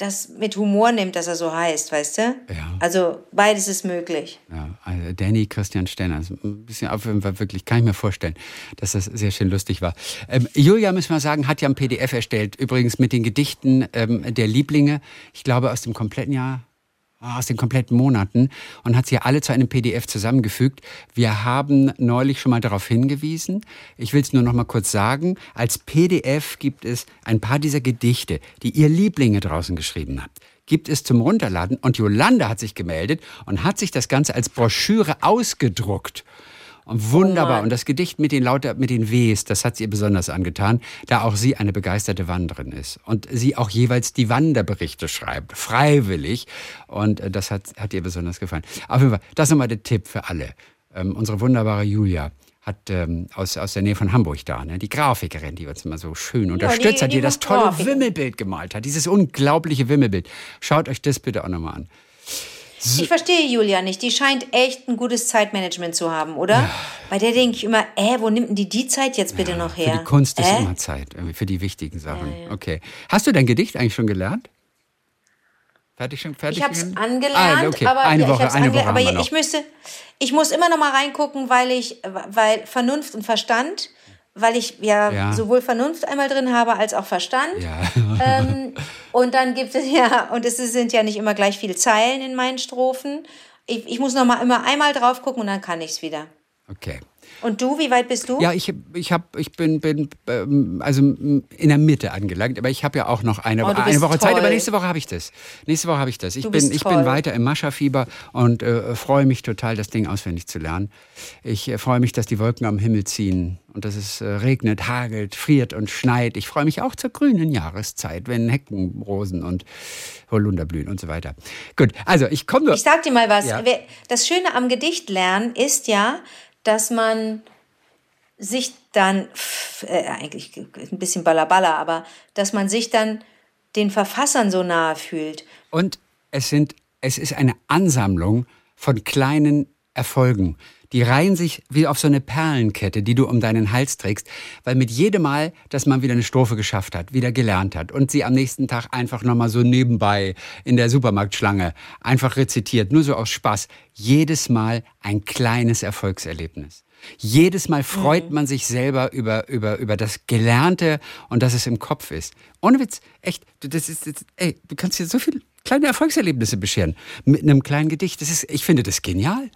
das mit Humor nimmt, dass er so heißt, weißt du? Ja. Also beides ist möglich. Ja, also Danny Christian Stenner, also ein bisschen auf jeden Fall wirklich, kann ich mir vorstellen, dass das sehr schön lustig war. Ähm, Julia, müssen wir sagen, hat ja ein PDF erstellt, übrigens mit den Gedichten ähm, der Lieblinge, ich glaube aus dem kompletten Jahr Ah, aus den kompletten Monaten und hat sie alle zu einem PDF zusammengefügt. Wir haben neulich schon mal darauf hingewiesen. Ich will es nur noch mal kurz sagen. Als PDF gibt es ein paar dieser Gedichte, die ihr Lieblinge draußen geschrieben habt. Gibt es zum Runterladen und Jolanda hat sich gemeldet und hat sich das Ganze als Broschüre ausgedruckt. Und wunderbar. Oh und das Gedicht mit den lauter, mit den Ws, das hat sie ihr besonders angetan, da auch sie eine begeisterte Wanderin ist. Und sie auch jeweils die Wanderberichte schreibt. Freiwillig. Und äh, das hat, hat ihr besonders gefallen. Auf jeden Fall, das ist nochmal der Tipp für alle. Ähm, unsere wunderbare Julia hat ähm, aus, aus der Nähe von Hamburg da, ne? die Grafikerin, die uns immer so schön unterstützt ja, die, hat, die, die das tolle Grafik. Wimmelbild gemalt hat, dieses unglaubliche Wimmelbild. Schaut euch das bitte auch nochmal an. Ich verstehe Julia nicht. Die scheint echt ein gutes Zeitmanagement zu haben, oder? Ja. Bei der denke ich immer, äh, wo nimmt denn die die Zeit jetzt bitte ja, noch her? Für die Kunst ist äh? immer Zeit, für die wichtigen Sachen. Ja, okay. Hast du dein Gedicht eigentlich schon gelernt? Fertig schon? Fertig ich habe es angelernt, Ah, okay. aber, eine Woche, ich eine angelernt, Woche aber ich müsste, ich muss immer noch mal reingucken, weil ich, weil Vernunft und Verstand, weil ich ja, Ja. sowohl Vernunft einmal drin habe als auch Verstand. ja. Ähm, und dann gibt es ja, und es sind ja nicht immer gleich viele Zeilen in meinen Strophen. Ich, ich muss noch mal immer einmal drauf gucken und dann kann ich es wieder. okay. Und du, wie weit bist du? Ja, ich, ich, hab, ich bin, bin ähm, also in der Mitte angelangt, aber ich habe ja auch noch eine, Oh, eine Woche Zeit, toll. aber nächste Woche habe ich das. Nächste Woche habe ich das. Ich, Du bin, ich toll. bin weiter im Mascha-Fieber und äh, freue mich total, das Ding auswendig zu lernen. Ich äh, freue mich, dass die Wolken am Himmel ziehen und dass es äh, regnet, hagelt, friert und schneit. Ich freue mich auch zur grünen Jahreszeit, wenn Heckenrosen und Holunder blühen und so weiter. Gut, also ich komme. Ich sag dir mal was. Ja. Das Schöne am Gedichtlernen ist ja, dass man sich dann, äh, eigentlich ein bisschen ballerballer, aber dass man sich dann den Verfassern so nahe fühlt. Und es sind, es ist eine Ansammlung von kleinen Erfolgen. Die reihen sich wie auf so eine Perlenkette, die du um deinen Hals trägst, weil mit jedem Mal, dass man wieder eine Strophe geschafft hat, wieder gelernt hat und sie am nächsten Tag einfach nochmal so nebenbei in der Supermarktschlange einfach rezitiert, nur so aus Spaß, jedes Mal ein kleines Erfolgserlebnis. Jedes Mal freut man sich selber über, über, über das Gelernte und dass es im Kopf ist. Ohne Witz, echt, du, das ist, das, ey, du kannst dir so viele kleine Erfolgserlebnisse bescheren mit einem kleinen Gedicht. Das ist, ich finde das genial.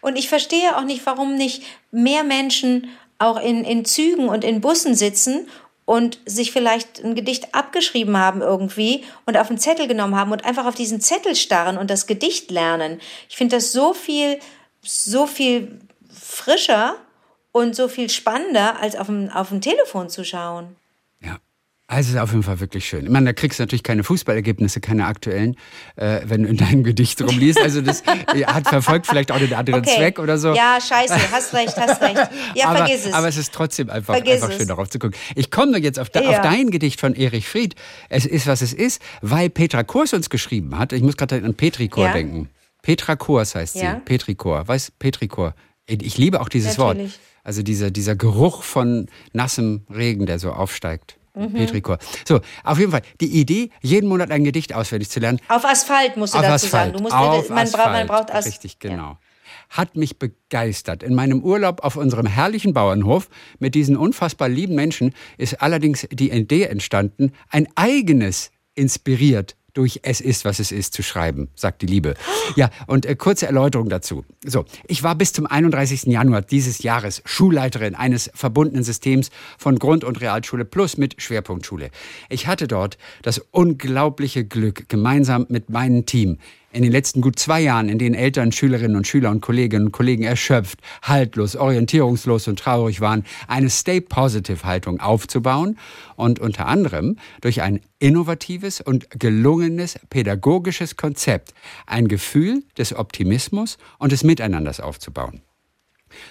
Und ich verstehe auch nicht, warum nicht mehr Menschen auch in, in Zügen und in Bussen sitzen und sich vielleicht ein Gedicht abgeschrieben haben irgendwie und auf einen Zettel genommen haben und einfach auf diesen Zettel starren und das Gedicht lernen. Ich finde das so viel, so viel frischer und so viel spannender, als auf dem, auf dem Telefon zu schauen. Also es ist auf jeden Fall wirklich schön. Ich meine, da kriegst du natürlich keine Fußballergebnisse, keine aktuellen, äh, wenn du in deinem Gedicht rumliest. Also das äh, hat verfolgt vielleicht auch den anderen Okay. Zweck oder so. Ja, scheiße, hast recht, hast recht. Ja, aber, vergiss es. aber es ist trotzdem einfach, Vergiss einfach es. schön darauf zu gucken. Ich komme nur jetzt auf, de, Ja. auf dein Gedicht von Erich Fried. Es ist, was es ist, weil Petra Kurs uns geschrieben hat. Ich muss gerade an Petrikor Ja. denken. Petra Kurs heißt sie. Ja. Petrikor. Weiß Petrikor. Ich liebe auch dieses Natürlich. Wort. Also dieser, dieser Geruch von nassem Regen, der so aufsteigt. Mhm. Petrikor. So, auf jeden Fall. Die Idee, jeden Monat ein Gedicht auswendig zu lernen, auf Asphalt musst du auf dazu Asphalt. sagen. Du musst, auf man, braucht, man Asphalt. braucht As Richtig, genau. Hat mich begeistert. In meinem Urlaub auf unserem herrlichen Bauernhof mit diesen unfassbar lieben Menschen ist allerdings die Idee entstanden, ein eigenes inspiriert durch Es ist, was es ist zu schreiben, sagt die Liebe. Ja, und äh, kurze Erläuterung dazu. So, ich war bis zum 31. Januar dieses Jahres Schulleiterin eines verbundenen Systems von Grund- und Realschule Plus mit Schwerpunktschule. Ich hatte dort das unglaubliche Glück, gemeinsam mit meinem Team in den letzten gut zwei Jahren, in denen Eltern, Schülerinnen und Schüler und Kolleginnen und Kollegen erschöpft, haltlos, orientierungslos und traurig waren, eine Stay-Positive-Haltung aufzubauen und unter anderem durch ein innovatives und gelungenes pädagogisches Konzept ein Gefühl des Optimismus und des Miteinanders aufzubauen.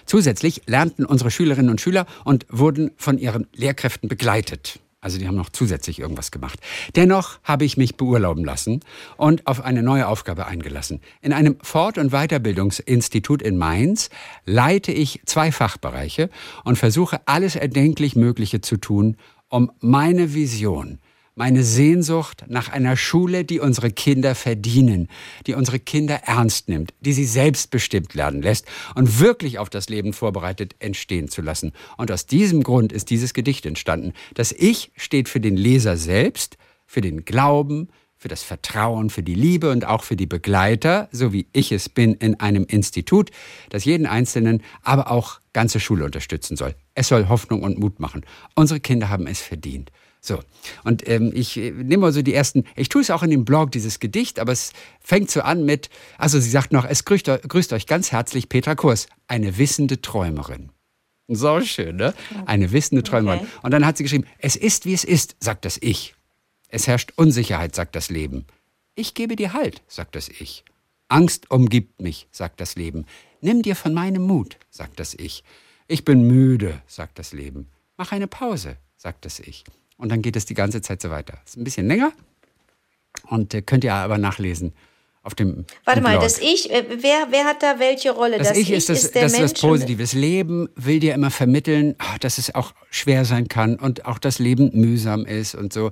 Zusätzlich lernten unsere Schülerinnen und Schüler und wurden von ihren Lehrkräften begleitet. Also die haben noch zusätzlich irgendwas gemacht. Dennoch habe ich mich beurlauben lassen und auf eine neue Aufgabe eingelassen. In einem Fort- und Weiterbildungsinstitut in Mainz leite ich zwei Fachbereiche und versuche alles erdenklich Mögliche zu tun, um meine Vision, meine Sehnsucht nach einer Schule, die unsere Kinder verdienen, die unsere Kinder ernst nimmt, die sie selbstbestimmt lernen lässt und wirklich auf das Leben vorbereitet entstehen zu lassen. Und aus diesem Grund ist dieses Gedicht entstanden. Das Ich steht für den Leser selbst, für den Glauben, für das Vertrauen, für die Liebe und auch für die Begleiter, so wie ich es bin, in einem Institut, das jeden Einzelnen, aber auch ganze Schule unterstützen soll. Es soll Hoffnung und Mut machen. Unsere Kinder haben es verdient. So, und ähm, ich äh, nehme mal so die ersten, ich tue es auch in dem Blog, dieses Gedicht, aber es fängt so an mit, also sie sagt noch, es grüßt, grüßt euch ganz herzlich Petra Kurs, eine wissende Träumerin. So schön, ne? Eine wissende Träumerin. Okay. Und dann hat sie geschrieben, es ist, wie es ist, sagt das Ich. Es herrscht Unsicherheit, sagt das Leben. Ich gebe dir Halt, sagt das Ich. Angst umgibt mich, sagt das Leben. Nimm dir von meinem Mut, sagt das Ich. Ich bin müde, sagt das Leben. Mach eine Pause, sagt das Ich. Und dann geht es die ganze Zeit so weiter. Ist ein bisschen länger und äh, könnt ihr aber nachlesen auf dem. Warte mal, das Ich, äh, wer, wer hat da welche Rolle? Das, das Ich, ist, das, ist der das, Mensch das Positive. Das Leben will dir immer vermitteln, ah, dass es auch schwer sein kann und auch das Leben mühsam ist und so.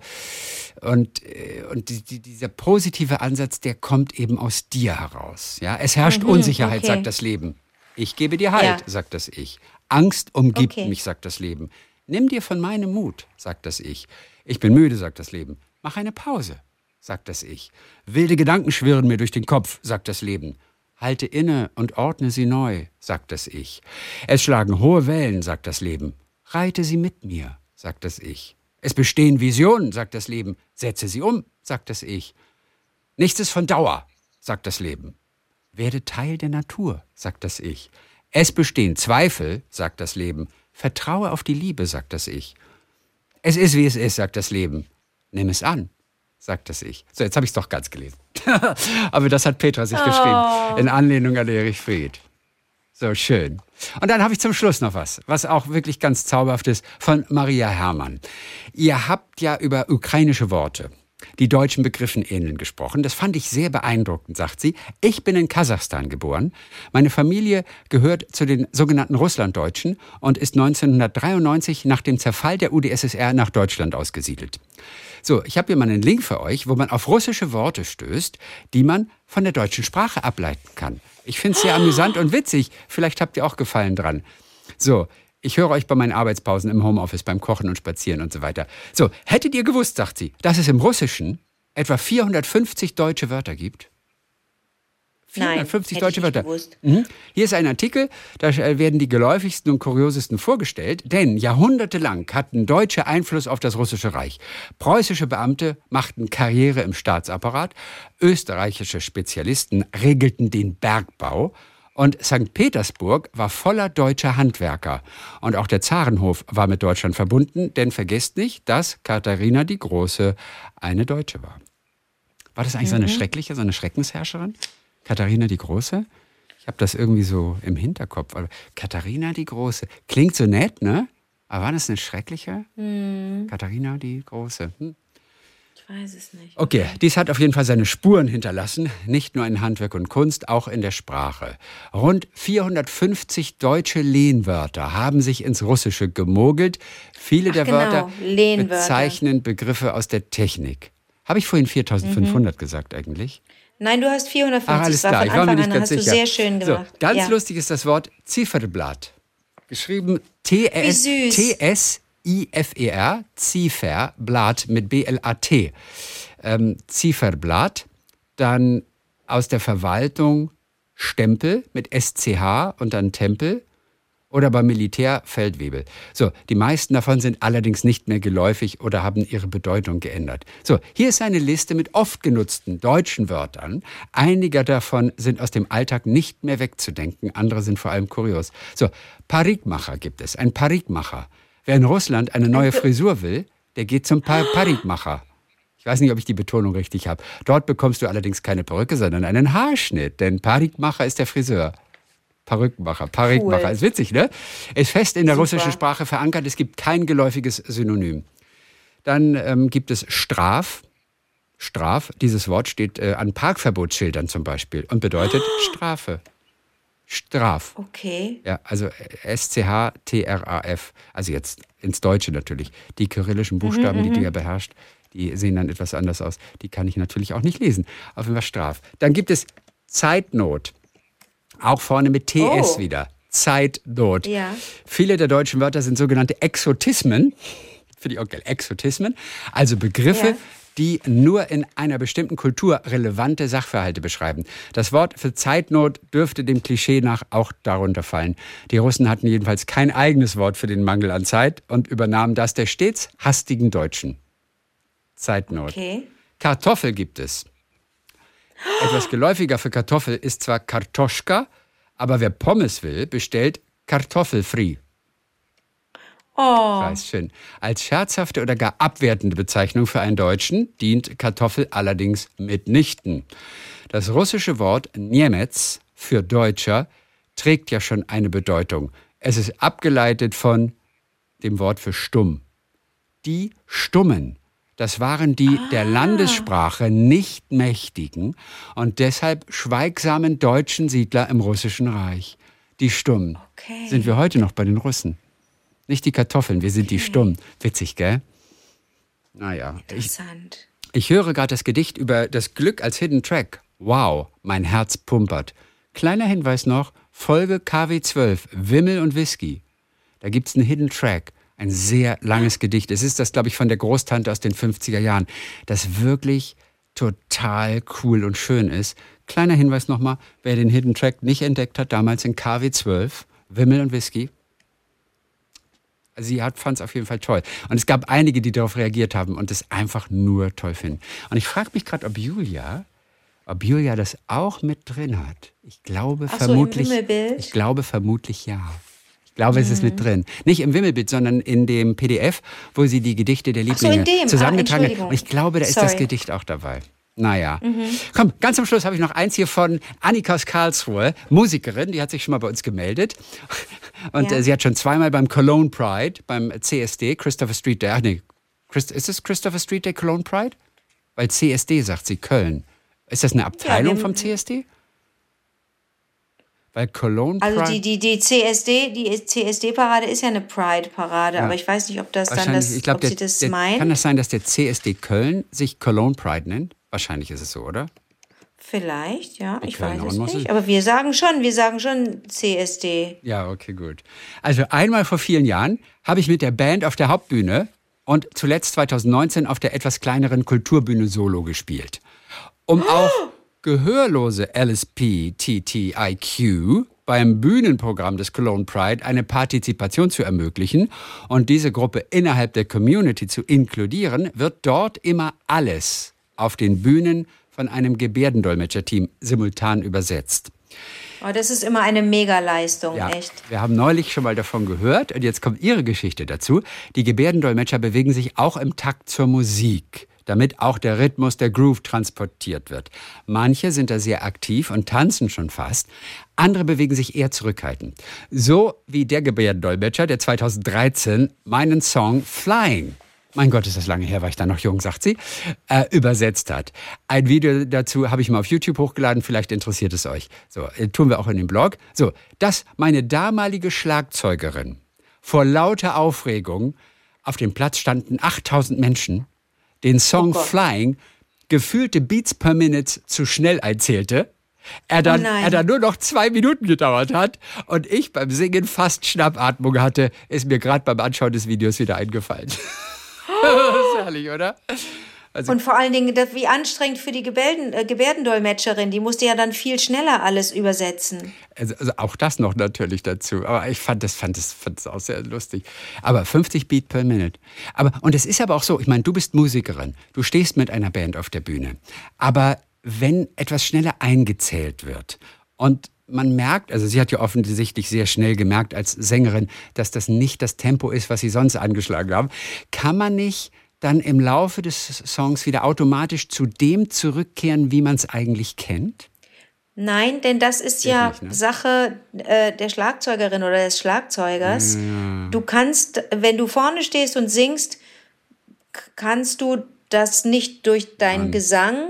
Und, äh, und die, die, dieser positive Ansatz, der kommt eben aus dir heraus. Ja? Es herrscht mhm, Unsicherheit, okay. sagt das Leben. Ich gebe dir Halt, ja. sagt das Ich. Angst umgibt okay. mich, sagt das Leben. Nimm dir von meinem Mut, sagt das Ich. Ich bin müde, sagt das Leben. Mach eine Pause, sagt das Ich. Wilde Gedanken schwirren mir durch den Kopf, sagt das Leben. Halte inne und ordne sie neu, sagt das Ich. Es schlagen hohe Wellen, sagt das Leben. Reite sie mit mir, sagt das Ich. Es bestehen Visionen, sagt das Leben. Setze sie um, sagt das Ich. Nichts ist von Dauer, sagt das Leben. Werde Teil der Natur, sagt das Ich. Es bestehen Zweifel, sagt das Leben. Vertraue auf die Liebe, sagt das Ich. Es ist, wie es ist, sagt das Leben. Nimm es an, sagt das Ich. So, jetzt habe ich es doch ganz gelesen. Aber das hat Petra sich oh. geschrieben, in Anlehnung an Erich Fried. So schön. Und dann habe ich zum Schluss noch was, was auch wirklich ganz zauberhaft ist, von Maria Herrmann. Ihr habt ja über ukrainische Worte die deutschen Begriffen ähneln gesprochen. Das fand ich sehr beeindruckend, sagt sie. Ich bin in Kasachstan geboren. Meine Familie gehört zu den sogenannten Russlanddeutschen und ist 1993 nach dem Zerfall der UdSSR nach Deutschland ausgesiedelt. So, ich habe hier mal einen Link für euch, wo man auf russische Worte stößt, die man von der deutschen Sprache ableiten kann. Ich finde es sehr amüsant und witzig. Vielleicht habt ihr auch Gefallen dran. So, ich höre euch bei meinen Arbeitspausen im Homeoffice, beim Kochen und Spazieren und so weiter. So, hättet ihr gewusst, sagt sie, dass es im Russischen etwa 450 deutsche Wörter gibt? 450 Nein, deutsche Wörter. Mhm. Hier ist ein Artikel, da werden die geläufigsten und kuriosesten vorgestellt, denn jahrhundertelang hatten Deutsche Einfluss auf das Russische Reich. Preußische Beamte machten Karriere im Staatsapparat, österreichische Spezialisten regelten den Bergbau und St. Petersburg war voller deutscher Handwerker. Und auch der Zarenhof war mit Deutschland verbunden, denn vergesst nicht, dass Katharina die Große eine Deutsche war. War das eigentlich mhm. so eine mhm. schreckliche, so eine Schreckensherrscherin? Katharina die Große? Ich habe das irgendwie so im Hinterkopf. Katharina die Große. Klingt so nett, ne? Aber war das eine schreckliche? Mhm. Katharina die Große. Hm. Ich weiß es nicht. Okay, dies hat auf jeden Fall seine Spuren hinterlassen, nicht nur in Handwerk und Kunst, auch in der Sprache. Rund 450 deutsche Lehnwörter haben sich ins Russische gemogelt. Viele Ach, der genau. Wörter bezeichnen Begriffe aus der Technik. Habe ich vorhin 4500 mhm. gesagt eigentlich? Nein, du hast 450. Ach, alles klar, ich war mir nicht ganz sicher. sehr schön gemacht. So, ganz ja. lustig ist das Wort Zifferblatt. Geschrieben T-S-I-F-E-R, Zifferblatt mit B-L-A-T. Ähm, Zifferblatt. Dann aus der Verwaltung Stempel mit S-C-H und dann Tempel oder beim Militär Feldwebel. So, die meisten davon sind allerdings nicht mehr geläufig oder haben ihre Bedeutung geändert. So, hier ist eine Liste mit oft genutzten deutschen Wörtern. Einige davon sind aus dem Alltag nicht mehr wegzudenken, andere sind vor allem kurios. So, Parikmacher gibt es, ein Parikmacher. Wer in Russland eine neue Frisur will, der geht zum Par Parikmacher. Ich weiß nicht, ob ich die Betonung richtig habe. Dort bekommst du allerdings keine Perücke, sondern einen Haarschnitt, denn Parikmacher ist der Friseur. Perückenmacher, Parikmacher. Cool. Ist witzig, ne? Ist fest in der Super. russischen Sprache verankert. Es gibt kein geläufiges Synonym. Dann ähm, gibt es Straf. Straf, dieses Wort steht äh, an Parkverbotsschildern zum Beispiel und bedeutet oh. Strafe. Straf. Okay. Ja, also äh, S-C-H-T-R-A-F. Also jetzt ins Deutsche natürlich. Die kyrillischen Buchstaben, mhm, die du mhm. ja beherrschst, die sehen dann etwas anders aus. Die kann ich natürlich auch nicht lesen. Auf jeden Fall Straf. Dann gibt es Zeitnot. Auch vorne mit TS oh. wieder. Zeitnot. Ja. Viele der deutschen Wörter sind sogenannte Exotismen. Für die Onkel, Exotismen. Also Begriffe, ja. Die nur in einer bestimmten Kultur relevante Sachverhalte beschreiben. Das Wort für Zeitnot dürfte dem Klischee nach auch darunter fallen. Die Russen hatten jedenfalls kein eigenes Wort für den Mangel an Zeit und übernahmen das der stets hastigen Deutschen. Zeitnot. Okay. Kartoffel gibt es. Etwas geläufiger für Kartoffel ist zwar Kartoschka, aber wer Pommes will, bestellt Kartoffelfri. Oh. Weiß schön. Als scherzhafte oder gar abwertende Bezeichnung für einen Deutschen dient Kartoffel allerdings mitnichten. Das russische Wort Niemets für Deutscher trägt ja schon eine Bedeutung. Es ist abgeleitet von dem Wort für stumm. Die Stummen Das waren die ah. der Landessprache nicht mächtigen und deshalb schweigsamen deutschen Siedler im Russischen Reich. Die Stummen. Okay. Sind wir heute noch bei den Russen? Nicht die Kartoffeln, wir sind okay. die Stummen. Witzig, gell? Naja. Interessant. Ich, ich höre gerade das Gedicht über das Glück als Hidden Track. Wow, mein Herz pumpert. Kleiner Hinweis noch, Folge KW12, Wimmel und Whisky. Da gibt es einen Hidden Track. Ein sehr langes Gedicht. Es ist das, glaube ich, von der Großtante aus den 50er Jahren, das wirklich total cool und schön ist. Kleiner Hinweis nochmal, wer den Hidden Track nicht entdeckt hat, damals in KW12, Wimmel und Whisky. Sie fand es auf jeden Fall toll. Und es gab einige, die darauf reagiert haben und es einfach nur toll finden. Und ich frage mich gerade, ob Julia, ob Julia das auch mit drin hat. Ich glaube Ach vermutlich. So, ich glaube vermutlich ja. Ich glaube, mhm. es ist mit mhm. drin. Nicht im Wimmelbild, sondern in dem PDF, wo sie die Gedichte der Lieblinge so, zusammengetragen hat. Und ich glaube, da ist Sorry. das Gedicht auch dabei. Naja. Mhm. Komm, ganz am Schluss habe ich noch eins hier von Annikas Karlsruhe, Musikerin, die hat sich schon mal bei uns gemeldet. Und ja. äh, sie hat schon zweimal beim Cologne Pride, beim CSD, Christopher Street Day, ach nee, Christ, ist es Christopher Street Day Cologne Pride? Weil CSD sagt sie Köln. Ist das eine Abteilung ja, vom CSD? Weil Cologne Pride. Also die, die, die CSD, die CSD-Parade ist ja eine Pride-Parade, ja. aber ich weiß nicht, ob das dann das, ich glaub, ob der, sie das der, meint. Kann das sein, dass der CSD Köln sich Cologne Pride nennt? Wahrscheinlich ist es so, oder? Vielleicht, ja, ich weiß es nicht. Aber wir sagen schon, wir sagen schon CSD. Ja, okay, gut. Also einmal vor vielen Jahren habe ich mit der Band auf der Hauptbühne und zuletzt 2019 auf der etwas kleineren Kulturbühne Solo gespielt. Um oh. auch gehörlose LSP-TTIQ beim Bühnenprogramm des Cologne Pride eine Partizipation zu ermöglichen und diese Gruppe innerhalb der Community zu inkludieren, wird dort immer alles auf den Bühnen von einem Gebärdendolmetscherteam simultan übersetzt. Oh, das ist immer eine Megaleistung, ja, echt. Wir haben neulich schon mal davon gehört und jetzt kommt Ihre Geschichte dazu. Die Gebärdendolmetscher bewegen sich auch im Takt zur Musik, damit auch der Rhythmus, der Groove transportiert wird. Manche sind da sehr aktiv und tanzen schon fast, andere bewegen sich eher zurückhaltend. So wie der Gebärdendolmetscher, der 2013 meinen Song Flying mein Gott, ist das lange her, war ich da noch jung, sagt sie, äh, übersetzt hat. Ein Video dazu habe ich mal auf YouTube hochgeladen, vielleicht interessiert es euch. So, äh, tun wir auch in dem Blog. So, dass meine damalige Schlagzeugerin vor lauter Aufregung auf dem Platz standen 8000 Menschen, den Song oh Flying gefühlte Beats per Minute zu schnell erzählte, er dann, oh er dann nur noch zwei Minuten gedauert hat und ich beim Singen fast Schnappatmung hatte, ist mir gerade beim Anschauen des Videos wieder eingefallen. das ist herrlich, oder? Also und vor allen Dingen, das, wie anstrengend für die Gebärden, äh, Gebärdendolmetscherin, die musste ja dann viel schneller alles übersetzen. Also, also, auch das noch natürlich dazu. Aber ich fand das, fand das, fand das auch sehr lustig. Aber 50 Beat per Minute. Aber, und es ist aber auch so, ich meine, du bist Musikerin, du stehst mit einer Band auf der Bühne. Aber wenn etwas schneller eingezählt wird und man merkt, also sie hat ja offensichtlich sehr schnell gemerkt als Sängerin, dass das nicht das Tempo ist, was sie sonst angeschlagen haben. Kann man nicht dann im Laufe des Songs wieder automatisch zu dem zurückkehren, wie man es eigentlich kennt? Nein, denn das ist ja nicht, ne? Sache äh, der Schlagzeugerin oder des Schlagzeugers. Ja. Du kannst, wenn du vorne stehst und singst, kannst du das nicht durch deinen Gesang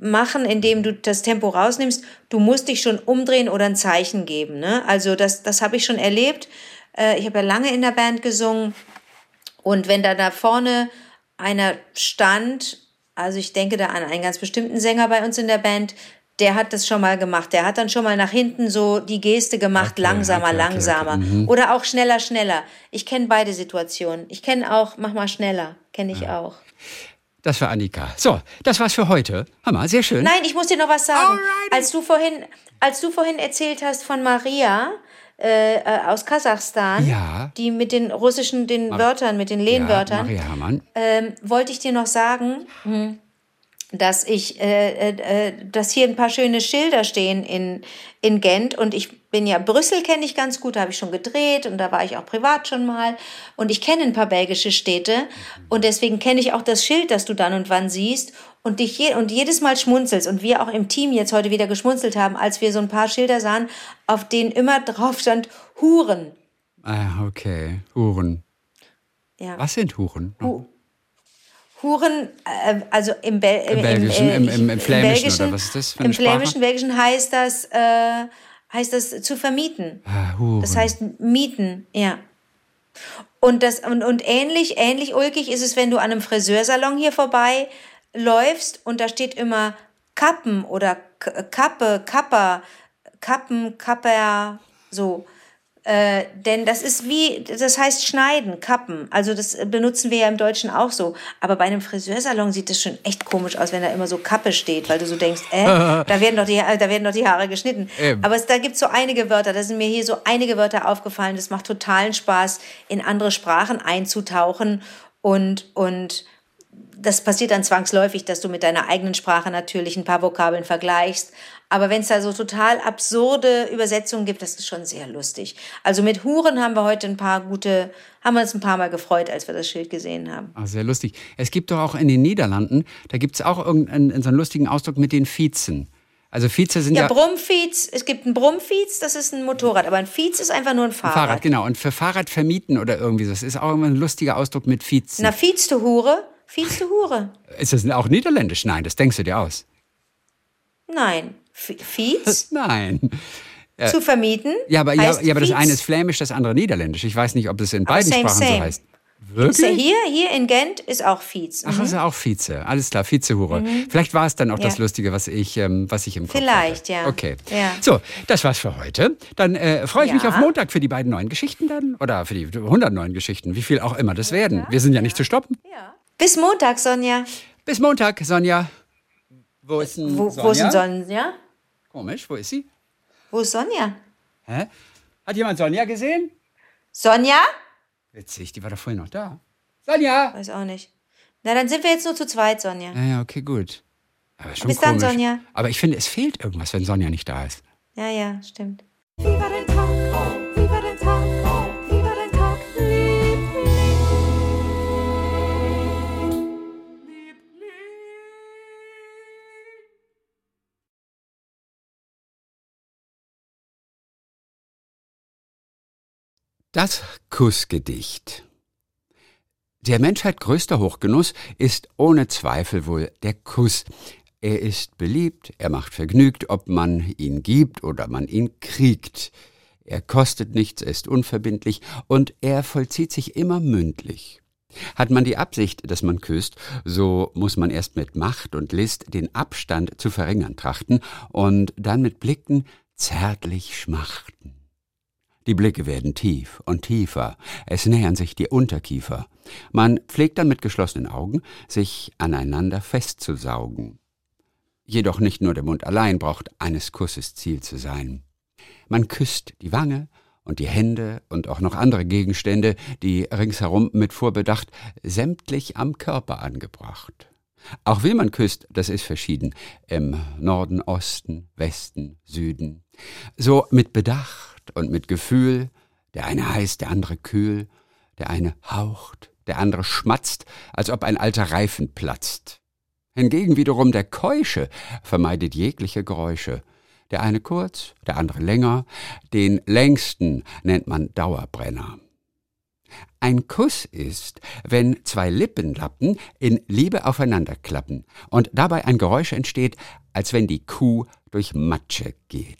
machen, indem du das Tempo rausnimmst. Du musst dich schon umdrehen oder ein Zeichen geben. Ne? Also das, das habe ich schon erlebt. Äh, ich habe ja lange in der Band gesungen. Und wenn da da vorne einer stand, also ich denke da an einen ganz bestimmten Sänger bei uns in der Band, der hat das schon mal gemacht. Der hat dann schon mal nach hinten so die Geste gemacht, okay, langsamer, okay, okay, langsamer. Mhm. Oder auch schneller, schneller. Ich kenne beide Situationen. Ich kenne auch, mach mal schneller, kenne ich ja. auch. Das war Annika. So, das war's für heute. Hammer, sehr schön. Nein, ich muss dir noch was sagen. Als du vorhin, als du vorhin erzählt hast von Maria äh, äh, aus Kasachstan, ja. die mit den russischen den Mar Wörtern, mit den Lehnwörtern, ja, Maria Hamann. Ähm, wollte ich dir noch sagen. Hm, dass ich, äh, äh, äh, dass hier ein paar schöne Schilder stehen in, in Gent und ich bin ja, Brüssel kenne ich ganz gut, da habe ich schon gedreht und da war ich auch privat schon mal und ich kenne ein paar belgische Städte und deswegen kenne ich auch das Schild, das du dann und wann siehst und dich je, und jedes Mal schmunzelst und wir auch im Team jetzt heute wieder geschmunzelt haben, als wir so ein paar Schilder sahen, auf denen immer drauf stand Huren. Ah, okay, Huren. Ja. Was sind Huren? Hu Huren, äh, also im, Bel Im Belgischen, im, im, im, Flämischen, oder was ist das für eine Im Flämischen, Belgischen heißt das, äh, heißt das zu vermieten. Ah, Huren. Das heißt mieten, ja. Und, das, und, und ähnlich, ähnlich ulkig ist es, wenn du an einem Friseursalon hier vorbei läufst und da steht immer Kappen oder Kappe, Kapper, Kappen, Kapper, so. Äh, denn das ist wie, das heißt schneiden, kappen. Also das benutzen wir ja im Deutschen auch so. Aber bei einem Friseursalon sieht das schon echt komisch aus, wenn da immer so Kappe steht, weil du so denkst, äh, da werden doch die, da werden doch die Haare geschnitten. Eben. Aber es, da gibt es so einige Wörter, da sind mir hier so einige Wörter aufgefallen. Das macht totalen Spaß, in andere Sprachen einzutauchen und, und das passiert dann zwangsläufig, dass du mit deiner eigenen Sprache natürlich ein paar Vokabeln vergleichst. Aber wenn es da so total absurde Übersetzungen gibt, das ist schon sehr lustig. Also mit Huren haben wir heute ein paar gute, haben wir uns ein paar Mal gefreut, als wir das Schild gesehen haben. Ach, sehr lustig. Es gibt doch auch in den Niederlanden, da gibt es auch irgendeinen so einen lustigen Ausdruck mit den Viezen. Also Vize sind ja. Ja, Brummviez. Es gibt ein Brummviez, das ist ein Motorrad, aber ein Viez ist einfach nur ein Fahrrad. Ein Fahrrad, genau. Und für Fahrrad vermieten oder irgendwie, das ist auch immer ein lustiger Ausdruck mit Viezen. Na, Viez du Hure? Viez du Hure. Ist das auch niederländisch? Nein, das denkst du dir aus. Nein. Fietz? Nein. Zu vermieten? Ja, aber, ja, ja, aber das eine ist flämisch, das andere niederländisch. Ich weiß nicht, ob das in beiden same, Sprachen same. so heißt. Wirklich? Hier, hier in Gent ist auch Vize. Mhm. Ach, ist auch Vize. Alles klar, Vizehure. Mhm. Vielleicht war es dann auch ja. das Lustige, was ich, ähm, was ich im Kopf Vielleicht, hatte. ja. Okay. Ja. So, das war's für heute. Dann äh, freue ich ja. mich auf Montag für die beiden neuen Geschichten dann. Oder für die 100 neuen Geschichten, wie viel auch immer das werden. Wir sind ja, nicht zu stoppen. Ja. Bis Montag, Sonja. Bis Montag, Sonja. Wo ist denn wo, Sonja? Wo ist denn Sonja? Komisch, wo ist sie? Wo ist Sonja? Hä? Hat jemand Sonja gesehen? Sonja? Witzig, die war doch vorhin noch da. Sonja! Weiß auch nicht. Na, dann sind wir jetzt nur zu zweit, Sonja. Ja, ja, okay, gut. Aber schon Bis komisch. dann, Sonja. Aber ich finde, es fehlt irgendwas, wenn Sonja nicht da ist. Ja, ja, stimmt. Wie war dein Tag? Das Kussgedicht. Der Menschheit größter Hochgenuss ist ohne Zweifel wohl der Kuss. Er ist beliebt, er macht vergnügt, ob man ihn gibt oder man ihn kriegt. Er kostet nichts, er ist unverbindlich und er vollzieht sich immer mündlich. Hat man die Absicht, dass man küsst, so muss man erst mit Macht und List den Abstand zu verringern trachten und dann mit Blicken zärtlich schmachten. Die Blicke werden tief und tiefer, es nähern sich die Unterkiefer. Man pflegt dann mit geschlossenen Augen, sich aneinander festzusaugen. Jedoch nicht nur der Mund allein braucht eines Kusses Ziel zu sein. Man küsst die Wange und die Hände und auch noch andere Gegenstände, die ringsherum mit Vorbedacht sämtlich am Körper angebracht. Auch wie man küsst, das ist verschieden, im Norden, Osten, Westen, Süden. So mit Bedacht und mit Gefühl, der eine heiß, der andere kühl, der eine haucht, der andere schmatzt, als ob ein alter Reifen platzt. Hingegen wiederum der Keusche vermeidet jegliche Geräusche, der eine kurz, der andere länger, den längsten nennt man Dauerbrenner. Ein Kuss ist, wenn zwei Lippenlappen in Liebe aufeinanderklappen und dabei ein Geräusch entsteht, als wenn die Kuh durch Matsche geht.